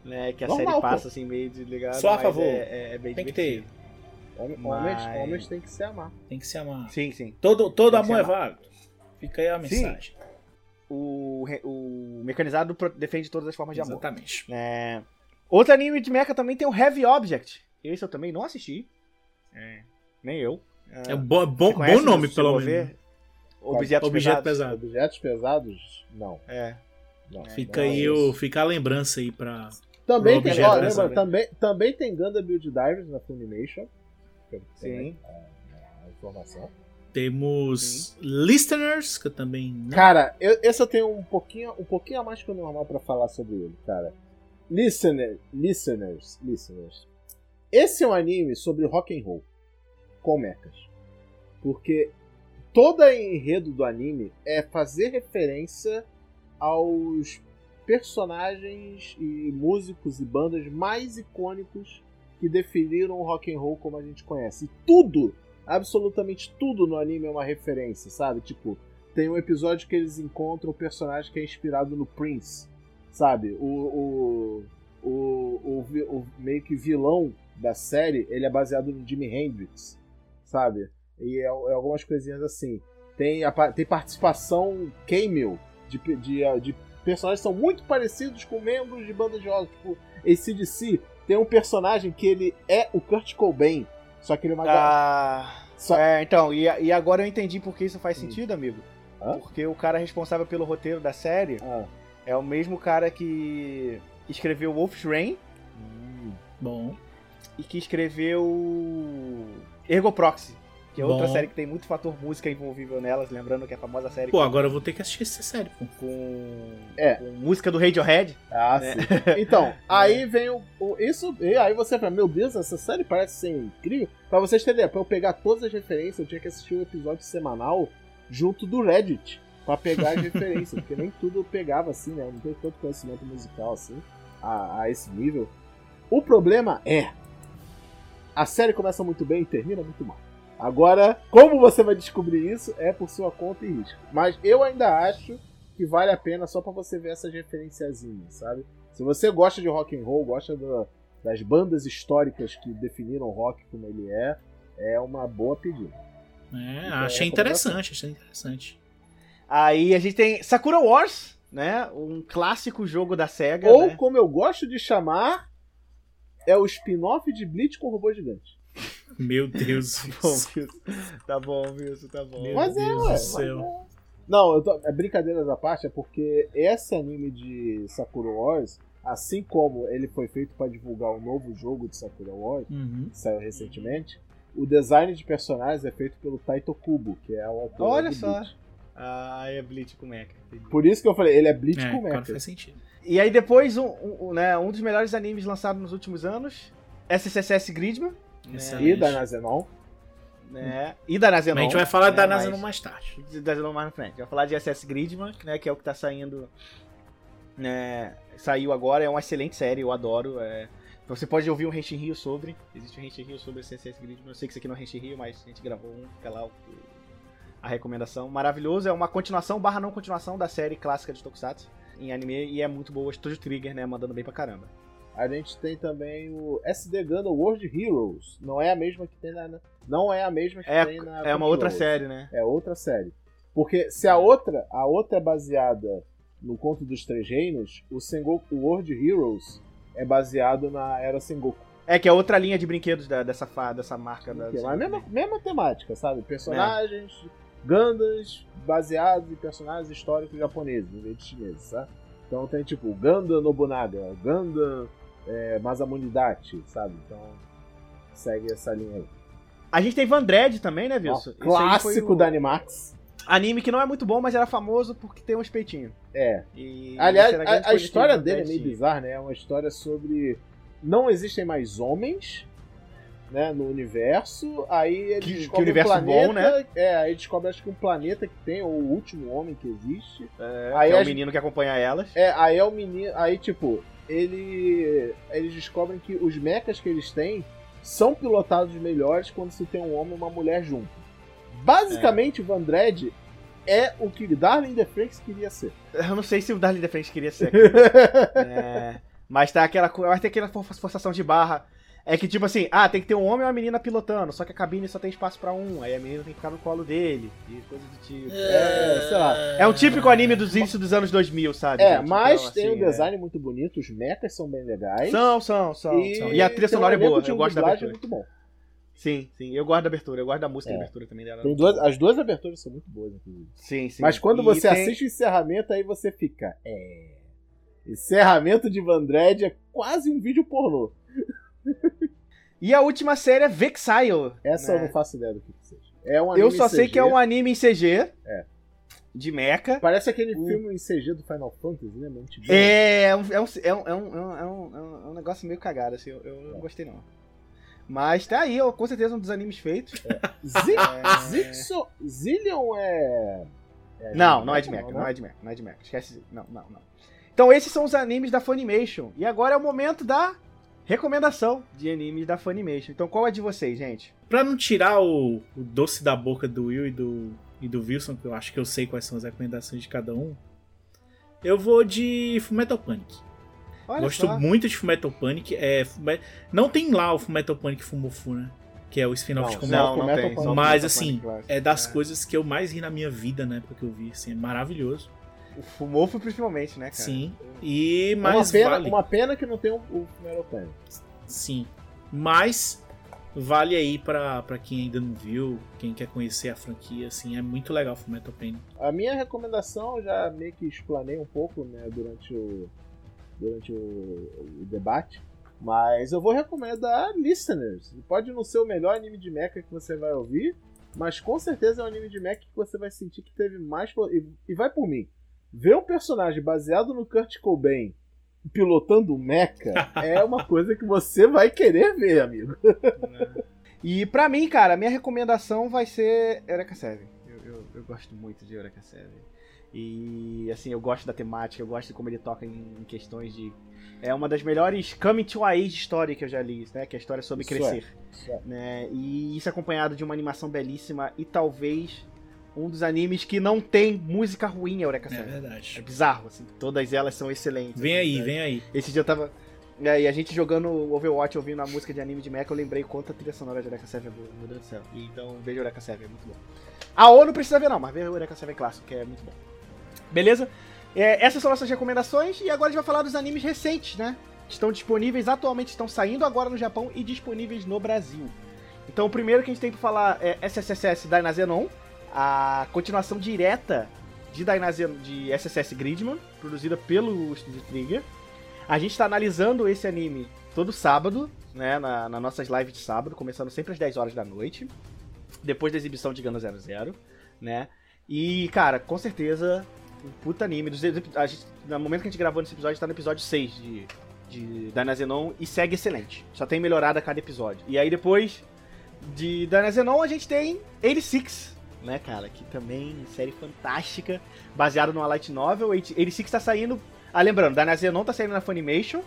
né? Que a Normal, série pô. passa assim meio desligada. Só a mas favor. É, é, é bem Tem que divertido. ter. Homem- Mas- Homens, homens têm que se amar. Tem que se amar. Sim, sim. Todo, todo Tem amor é válido. Fica aí a Sim. mensagem. O, re- o mecanizado defende todas as formas de amor. Exatamente. É... Outro anime de mecha também tem o Heavy Object. Esse eu também não assisti. É, Nem eu. É um bo- bom, bom nome, pelo menos. Objetos Objeto pesados. pesado. Objetos pesados, não. É. não Fica não é aí isso. o, fica a lembrança aí pra. Também pro tem, ó, lembra, também, também tem Gundam Build Divers na Funimation. Que Sim. a- a informação. Temos listeners, que eu também não. Cara, eu- esse eu tenho um pouquinho, um pouquinho a mais que o normal pra falar sobre ele, cara. Listener, listeners, listeners. Esse é um anime sobre rock and roll com mechas. Porque todo o enredo do anime é fazer referência aos personagens e músicos e bandas mais icônicos que definiram o rock and roll como a gente conhece. E tudo, absolutamente tudo no anime é uma referência, sabe? Tipo, tem um episódio que eles encontram um personagem que é inspirado no Prince, sabe? O, o, o, o, o meio que vilão da série, ele é baseado no Jimi Hendrix, sabe? E é, é algumas coisinhas assim. Tem, a tem participação cameo de, de, de personagens que são muito parecidos com membros de bandas de rock, tipo ACDC. Tem um personagem que ele é o Kurt Cobain, só que ele é uma Ah, só- é, então, e, e agora eu entendi por que isso faz Hum. sentido, amigo. Hã? Porque o cara responsável pelo roteiro da série Ah. é o mesmo cara que escreveu Wolf's Rain Hum. Bom. e que escreveu Ergo Proxy, que é outra Bom. série que tem muito fator música envolvível nelas, lembrando que é a famosa série Pô, agora eu vou ter que assistir essa série, pô. com, É. com música do Radiohead. Ah, né? sim. Então, aí vem o, o- Isso. E aí você fala, meu Deus, essa série parece ser incrível. Pra vocês entenderem, pra eu pegar todas as referências, eu tinha que assistir um episódio semanal junto do Reddit. Pra pegar as referências. Porque nem tudo eu pegava assim, né? Eu não tenho tanto conhecimento musical assim, a, a esse nível. O problema é. A série começa muito bem e termina muito mal. Agora, como você vai descobrir isso é por sua conta e risco. Mas eu ainda acho que vale a pena só pra você ver essas referenciazinhas, sabe? Se você gosta de rock and roll, gosta da- das bandas históricas que definiram o rock como ele é, é uma boa pedida. É, Então, achei é interessante, achei interessante. Aí a gente tem Sakura Wars, né? Um clássico jogo da SEGA, Ou, né? como eu gosto de chamar, é o spin-off de Bleach com robô gigante. Meu Deus. Tá bom, Wilson. Tá bom, Wilson, tá bom. Meu Mas é, Deus ué, do mas céu. é. Não, eu tô, é brincadeiras à parte, é porque esse anime de Sakura Wars, assim como ele foi feito pra divulgar o novo jogo de Sakura Wars, Uhum. que saiu recentemente, o design de personagens é feito pelo Taito Kubo, que é o autor Olha do só. Ah, é Bleach com Mecha. Por isso que eu falei, ele é Bleach É, com mecha. faz sentido. E aí depois, um, um, um, né, um dos melhores animes lançados nos últimos anos, SSS Gridman, Excelente. E da Nazenon. né, e da Nazenon. Mas a gente vai falar né, da Nazenon mais tarde. da Nazenon mais na frente. Vai falar de SS Gridman, né, que é o que tá saindo, né, saiu agora, é uma excelente série, eu adoro, é... Você pode ouvir um Henshin Rio sobre, existe um Henshin Rio sobre SSS Gridman, eu sei que isso aqui não é Henshin Rio, mas a gente gravou um, fica lá o- a recomendação. Maravilhoso, é uma continuação barra não continuação da série clássica de Tokusatsu em anime e é muito boa, Studio Trigger, né, mandando bem pra caramba. A gente tem também o SD Gundam World Heroes. Não é a mesma que tem na. Não é a mesma que É, tem na. é uma outra Control. série, né? É outra série. Porque se a outra, a outra é baseada no Conto dos Três Reinos, o Sengoku World Heroes é baseado na Era Sengoku. É que é outra linha de brinquedos da- dessa, fa- dessa marca. Da, Mas a mesma, mesma temática, sabe? Personagens, Gundams baseados em personagens históricos japoneses, em vez de chineses, sabe? Então tem tipo Gundam Nobunaga, Gundam é, Masamune-Dachi, sabe? Então segue essa linha aí. A gente tem Vandred também, né, Wilson? Clássico o da Animax. Anime que não é muito bom, mas era famoso porque tem uns peitinhos. É. E Aliás, a, a que história o dele é meio bizarra, né? É uma história sobre. Não existem mais homens. Né, no universo, aí ele Que- que descobre universo um planeta, bom, né? É, aí descobre acho que um planeta que tem, ou o último homem que existe. É, Aí que é o menino que acompanha elas. É, aí é o menino. Aí, tipo, ele. Eles descobrem que os mechas que eles têm são pilotados melhores quando se tem um homem e uma mulher junto. Basicamente, o Vandred é o que Darling the Franks queria ser. Eu não sei se o Darling the Franks queria ser. é, mas tá aquela, vai ter aquela forçação de barra. É que, tipo assim, ah, tem que ter um homem e uma menina pilotando, só que a cabine só tem espaço para um, aí a menina tem que ficar no colo dele, e coisa do tipo. É, sei lá. É um típico anime dos inícios dos anos 2000, sabe? É, gente? mas Então, tem assim, um design muito bonito, os mechas são bem legais. São, são, são. E, são. E a trilha tem sonora é boa, eu gosto da abertura. muito bom. Sim, sim, eu gosto da abertura, eu gosto da música É. da abertura também dela. Tem duas, as duas aberturas são muito boas, inclusive. Sim, sim. Mas quando E você tem- assiste o encerramento, aí você fica. É. Encerramento de Vandred é quase um vídeo pornô. E a última série é Vexile. Essa né? eu não faço ideia do que que seja. É um Eu só sei CG. que é um anime em CG. É. De mecha. Parece aquele O- filme em CG do Final Fantasy, né? É, é um, é, um, é, um, é, um, é, um, é um- é um negócio meio cagado, assim, eu, eu não gostei não. Mas tá aí, ó, com certeza um dos animes feitos. Zi- É. Zixo... Zillion é. é Não, não é de mecha, não é de mecha, não é de mecha. Esquece, não, não, não. Então esses são os animes da Funimation. E agora é o momento da recomendação de animes da Funimation. Então qual é de vocês, gente? Pra não tirar o, o doce da boca do Will e do, e do Wilson, que eu acho que eu sei quais são as recomendações de cada um, eu vou de Fullmetal Panic. Olha Gosto só. muito de Fullmetal Panic. É, Não tem lá o Fullmetal Panic Fumofu, né? Que é o spin-off de só Mas assim, Panic, é das coisas que eu mais ri na minha vida, né? Porque eu vi, assim, é maravilhoso. O Fumofo principalmente, né, cara? Sim. E É uma, mais pena, vale. uma pena que não tem o, o Metal Panic. Sim. Mas vale aí pra, pra quem ainda não viu, quem quer conhecer a franquia, assim, é muito legal o Fullmetal Panic. A minha recomendação, eu já meio que explanei um pouco né, durante, o, durante o, o debate, mas eu vou recomendar Listeners. Pode não ser o melhor anime de mecha que você vai ouvir, mas com certeza é um anime de mecha que você vai sentir que teve mais. E, e vai por mim. Ver um personagem baseado no Kurt Cobain pilotando um mecha é uma coisa que você vai querer ver, amigo. E pra mim, cara, a minha recomendação vai ser Eureka 7. Eu, eu, eu gosto muito de Eureka 7. E assim, eu gosto da temática, eu gosto de como ele toca em, questões de. É uma das melhores Coming to Age Story que eu já li, né? Que é a história sobre Isso é. crescer. Isso é. né? E isso acompanhado de uma animação belíssima e talvez um dos animes que não tem música ruim, Eureka É 7. É verdade. bizarro, assim. Todas elas são excelentes. Vem aí, né? vem aí. Esse dia eu tava. É, e a gente jogando Overwatch, ouvindo a música de anime de mecha, eu lembrei quanto a trilha sonora de Eureka 7 é boa, meu Deus do céu. Então veja Eureka 7, é muito bom. A O não precisa ver não, mas veja Eureka 7 clássico, que é muito bom. Beleza? É, essas são nossas recomendações, e agora a gente vai falar dos animes recentes, né? Que estão disponíveis, atualmente estão saindo agora no Japão e disponíveis no Brasil. Então o primeiro que a gente tem pra falar é SSSS Dynazenon, a continuação direta de, Dynazenon, de SSS Gridman, produzida pelo Studio Trigger. A gente tá analisando esse anime todo sábado, né, na, nas nossas lives de sábado, começando sempre às 10 horas da noite, depois da exibição de Gano 00, né? E, cara, com certeza, um puta anime. A gente, no momento que a gente gravou nesse episódio, tá no episódio 6 de, de e segue excelente. Só tem melhorado a cada episódio. E aí depois de Dynazenon a gente tem 86, né, cara? Que também série fantástica, baseada numa light novel. 86 tá saindo. Ah, lembrando, Dynazenon tá saindo na Funimation.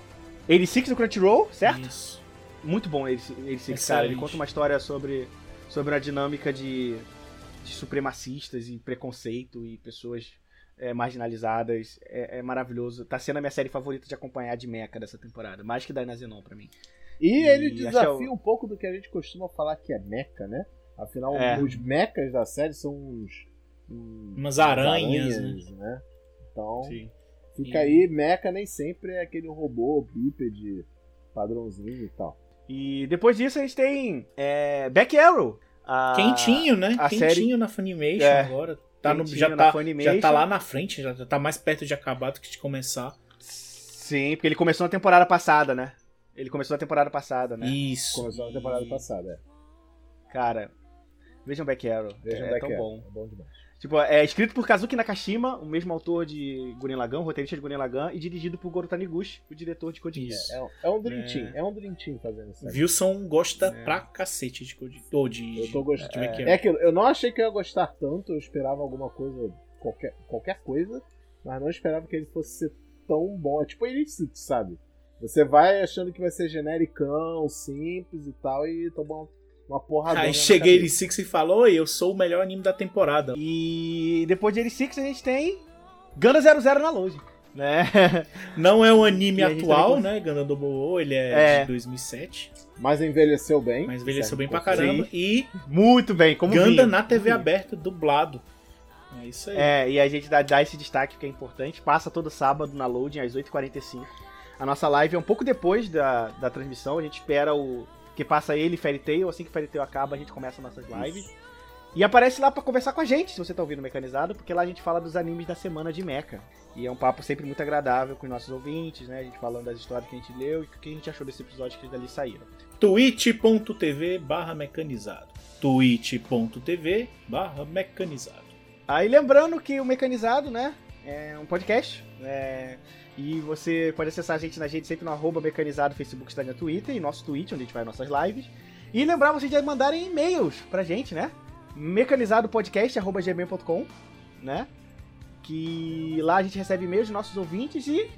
86 no Crunchyroll, certo? Isso. Muito bom 86, cara. Ele conta uma história sobre, sobre a dinâmica de, de supremacistas e preconceito e pessoas é, marginalizadas. É, é maravilhoso. Tá sendo a minha série favorita de acompanhar de mecha dessa temporada. Mais que Dynazenon pra mim. E E ele é desafia o- um pouco do que a gente costuma falar que é mecha, né? Afinal, É. os mechas da série são uns. uns- Umas aranhas, né? Então, Sim. fica E- aí, mecha nem sempre é aquele robô bípede padrãozinho e tal. E depois disso a gente tem é, Back Arrow. a- Quentinho, né? a Quentinho série- na Funimation É. agora. Tá no, já, na tá, Funimation. já tá lá na frente, já tá mais perto de acabar do que de começar. Sim, porque ele começou na temporada passada, né? Ele começou na temporada passada, né? Isso. Começou na temporada passada. É. Cara, vejam Back Arrow. Vejam é Back tão Arrow, bom. É bom demais. Tipo, é escrito por Kazuki Nakashima, o mesmo autor de Gurren Lagann, roteirista de Gurren Lagann, e dirigido por Goro Taniguchi, o diretor de Code Geass. É, um- é um Dream É. Team. É um Dream Team fazendo isso. Wilson gosta É. pra cacete de Code ou de, Eu tô gostando. de Back É Arrow. aquilo, eu não achei que eu ia gostar tanto, eu esperava alguma coisa, qualquer, qualquer coisa, mas não esperava que ele fosse ser tão bom. É tipo ele Six, sabe? Você vai achando que vai ser genericão, simples e tal, e tomar, uma porrada. Aí cheguei ele Six e falou: Oi, eu sou o melhor anime da temporada. E depois de ele Six a gente tem Ganda 00 na loja. Né? Não é um anime atual, né? Ganda Double ele é, é, de 2007. Mas envelheceu bem. Mas envelheceu bem pra caramba. Sim. E. Muito bem, como Ganda na TV aberta, dublado. É isso aí. É, e a gente dá, dá esse destaque que é importante. Passa todo sábado na loading às 8h45. A nossa live é um pouco depois da, da transmissão. A gente espera o. Que passa ele e Fairy Tail. Assim que Fairy Tail acaba, a gente começa nossas lives. Isso. E aparece lá para conversar com a gente, se você tá ouvindo Mecanizado, porque lá a gente fala dos animes da semana de Mecha. E é um papo sempre muito agradável com os nossos ouvintes, né? A gente falando das histórias que a gente leu e o que a gente achou desse episódio que dali saíram. twitch.tv barra mecanizado twitch.tv barra mecanizado Aí lembrando que o Mecanizado, né, é um podcast, é... E você pode acessar a gente na gente sempre no arroba mecanizado, Facebook, Instagram, Twitter e nosso Twitch, onde a gente vai nossas lives. E lembrar vocês de mandarem e-mails pra gente, né? mecanizadopodcast.gmail.com, né? Que lá a gente recebe e-mails de nossos ouvintes e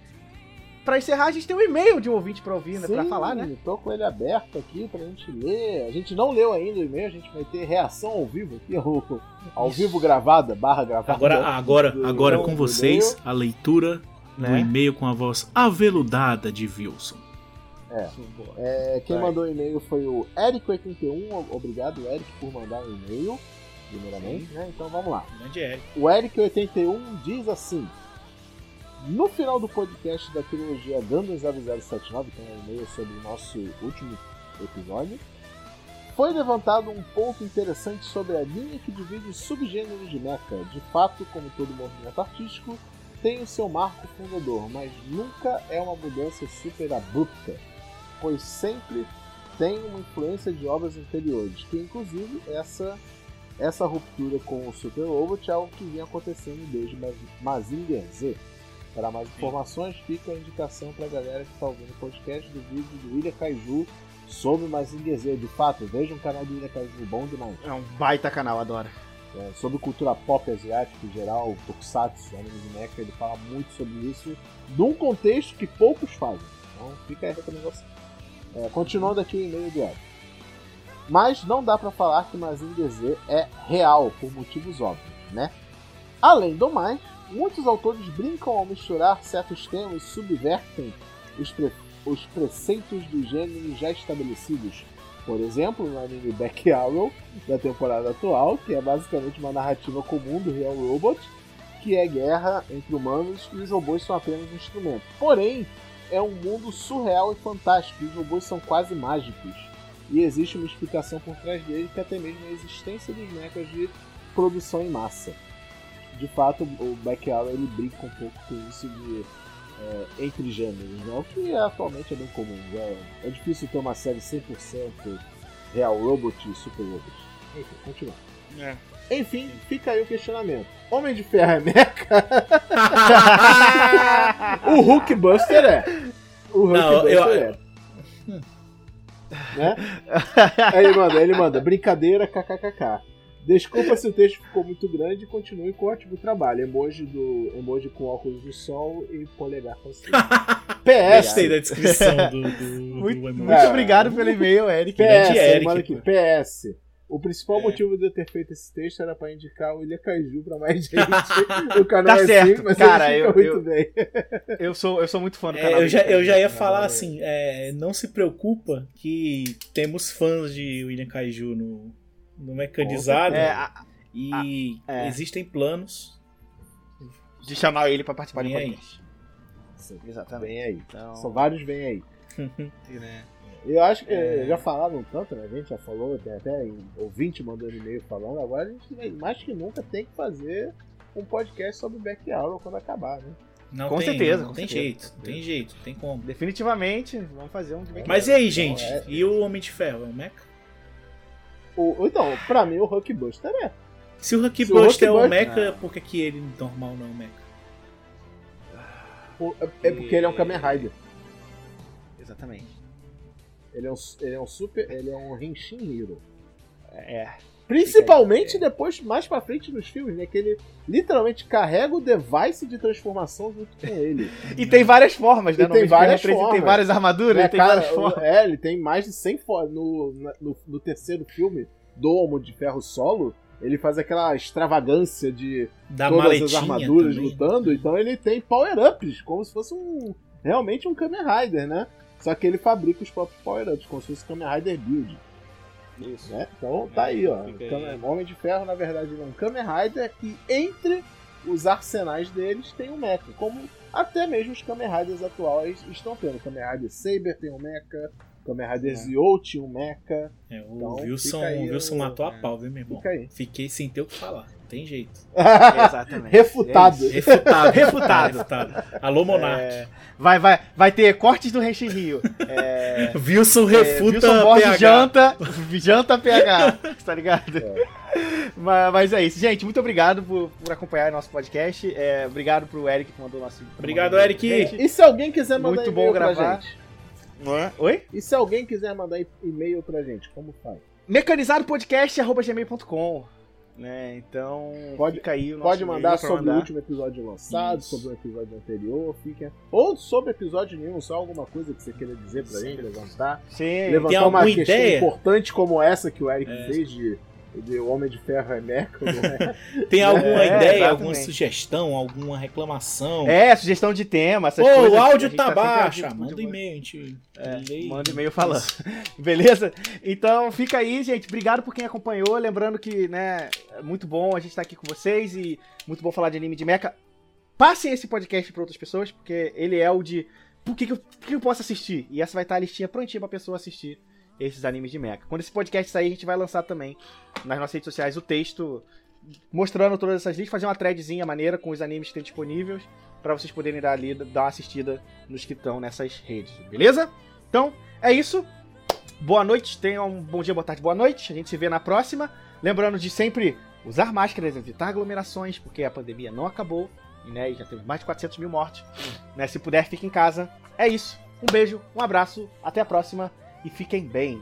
para encerrar a gente tem um e-mail de um ouvinte para ouvir, né? Pra falar, né? tô com ele aberto aqui pra gente ler. A gente não leu ainda o e-mail, a gente vai ter reação ao vivo aqui, ao, ao vivo gravada, barra gravada. Agora, agora, agora com vocês, a leitura né? do e-mail com a voz aveludada de Wilson. É. é quem Vai. mandou o e-mail foi o Eric81. Obrigado, Eric, por mandar o um e-mail, primeiramente. Né? Então vamos lá. Eric. O Eric81 diz assim: No final do podcast da trilogia Gundam 0079, que é um e-mail sobre o nosso último episódio, foi levantado um ponto interessante sobre a linha que divide os subgêneros de mecha. De fato, como todo movimento artístico, tem o seu marco fundador, mas nunca é uma mudança super abrupta pois sempre tem uma influência de obras anteriores, que inclusive essa essa ruptura com o Super Robot é algo que vinha acontecendo desde Mazinger Z. Para mais informações, fica a indicação para a galera que está ouvindo o podcast do vídeo do Ilha Kaiju sobre Mazinger Z. De fato, veja um canal do Ilha Kaiju bom demais. É um baita canal, adoro. É, sobre cultura pop asiática em geral, Tokusatsu, anime de mecha, ele fala muito sobre isso, num contexto que poucos fazem. Então fica a recomendação. É, continuando aqui em meio do Eric. Mas não dá para falar que Mazinger Z é real, por motivos óbvios, né? Além do mais, muitos autores brincam ao misturar certos temas e subvertem os, pre os preceitos do gênero já estabelecidos. Por exemplo, no anime Back Arrow, da temporada atual, que é basicamente uma narrativa comum do Real Robot, que é guerra entre humanos e os robôs são apenas um instrumento. Porém, é um mundo surreal e fantástico. Os robôs são quase mágicos. E existe uma explicação por trás dele que até mesmo a existência dos mechas de produção em massa. De fato, o Backyard ele brinca um pouco com isso de é, entre gêneros, né? o que atualmente é bem comum. É, é difícil ter uma série 100% Real Robot e Super Robot. Enfim, continua. É. Enfim, fica aí o questionamento. Homem de Ferro é mecha? o Hulkbuster é. O Hulkbuster eu... é. né? Aí ele manda, ele manda, brincadeira, kkkk. Desculpa se o texto ficou muito grande e continue com o ótimo trabalho. Emoji do emoji com óculos de sol e polegar com PS. Gostei da descrição do, do, muito, do muito é, obrigado pelo e-mail, Eric. PS, Eric, manda aqui, PS. O principal é. motivo de eu ter feito esse texto era pra indicar o Ilha Kaiju pra mais gente. o canal tá é certo, assim, mas cara, eu, muito eu, bem. eu, sou, eu sou muito fã do é, canal. eu, já, eu já ia falar assim, é, não se preocupa que temos fãs de William Kaiju no, no mecanizado. É, a, e a, é. existem planos de chamar ele pra participar vem do podcast. Aí. Exatamente. Vem aí. Então... São vários, vem aí. né? Eu acho que é... já falaram tanto, né? A gente já falou, tem até ouvinte mandando e-mail falando. Agora a gente mais que nunca tem que fazer um podcast sobre Back Hour quando acabar, né? Não com tem, certeza. Não, não tem certeza. jeito, não tem jeito, tem como. Definitivamente, vamos fazer um de Mas e aí, gente? é... E o Homem de Ferro? É um mecha? O, então, pra mim o Hulkbuster é. Se o Hulkbuster é um mecha, ah. por que, que ele normal não é um mecha? É porque ele é um Kamen Rider. Exatamente. Ele é um, ele é um super. Ele é um Henshin Hero. É. Principalmente depois, mais pra frente nos filmes, né? Que ele literalmente carrega o device de transformação junto com ele. E tem várias formas, né? E tem várias Ele formas. tem várias armaduras, É, ele tem cara, várias formas. é, ele tem mais de 100 formas. No, no, no terceiro filme do Homo de Ferro Solo, ele faz aquela extravagância de Da todas as armaduras também. lutando, então ele tem power-ups, como se fosse um realmente um Kamen Rider, né? Só que ele fabrica os próprios power-ups, como se fosse Kamen Rider Build. Isso. Né? Então tá aí, ó. Aí. Kamen- Homem de Ferro, na verdade, ele é um Kamen Rider e entre os arsenais deles tem um mecha, como até mesmo os Kamen Riders atuais estão tendo. Kamen Rider Saber tem um mecha, Kamen Rider É. Zio tinha um mecha. É, o Então, Wilson, aí o Wilson matou a é. pau, viu, meu irmão? Fica aí. Fiquei sem ter o que falar. Tem jeito. Exatamente. Refutado. É. Refutado. Refutado. refutado. Alô, Monark. É, vai, vai, vai ter cortes do Renshin Rio. É, Wilson refuta Wilson Borges PH. janta, janta PH, tá ligado? É. Mas, mas é isso. Gente, muito obrigado por, por acompanhar nosso podcast. É, obrado pro Eric que mandou nosso. Obrigado, mandou- Eric. Gente, E se alguém quiser mandar Muito e-mail bom pra gravar. gente? Oi? E se alguém quiser mandar e-mail pra gente, como faz? Mecanizadopodcast.gmail.com né? Então, Pode- o nosso Pode mandar sobre o mandar. último episódio lançado, Isso. sobre o episódio anterior, fica. Ou sobre episódio nenhum, só alguma coisa que você queira dizer pra Sim. gente, levantar. Sim. Levantar uma alguma questão ideia? importante como essa que o Eric É. fez de, de o Homem de Ferro é mecha, não é? Tem alguma É, ideia, exatamente. alguma sugestão, alguma reclamação? É, sugestão de tema, essas Ô, coisas. o áudio tá sempre baixo. agindo Manda e-mail, a gente É, manda e-mail falando. Beleza? Então fica aí, gente. Obrigado por quem acompanhou. Lembrando que, né, é muito bom a gente estar aqui com vocês e muito bom falar de anime de mecha. Passem esse podcast para outras pessoas, porque ele é o de por que, que, eu, por que eu posso assistir? E essa vai estar a listinha prontinha pra pessoa assistir esses animes de mecha. Quando esse podcast sair, a gente vai lançar também nas nossas redes sociais o texto mostrando todas essas listas, fazer uma threadzinha maneira com os animes que tem disponíveis para vocês poderem dar ali, dar uma assistida nos que estão nessas redes, beleza? Então, é isso. Boa noite, tenham um bom dia, boa tarde, boa noite. A gente se vê na próxima. Lembrando de sempre usar máscaras, evitar aglomerações, porque a pandemia não acabou, né? E já teve mais de 400 mil mortes. Né? Se puder, fique em casa. É isso. Um beijo, um abraço, até a próxima e fiquem bem.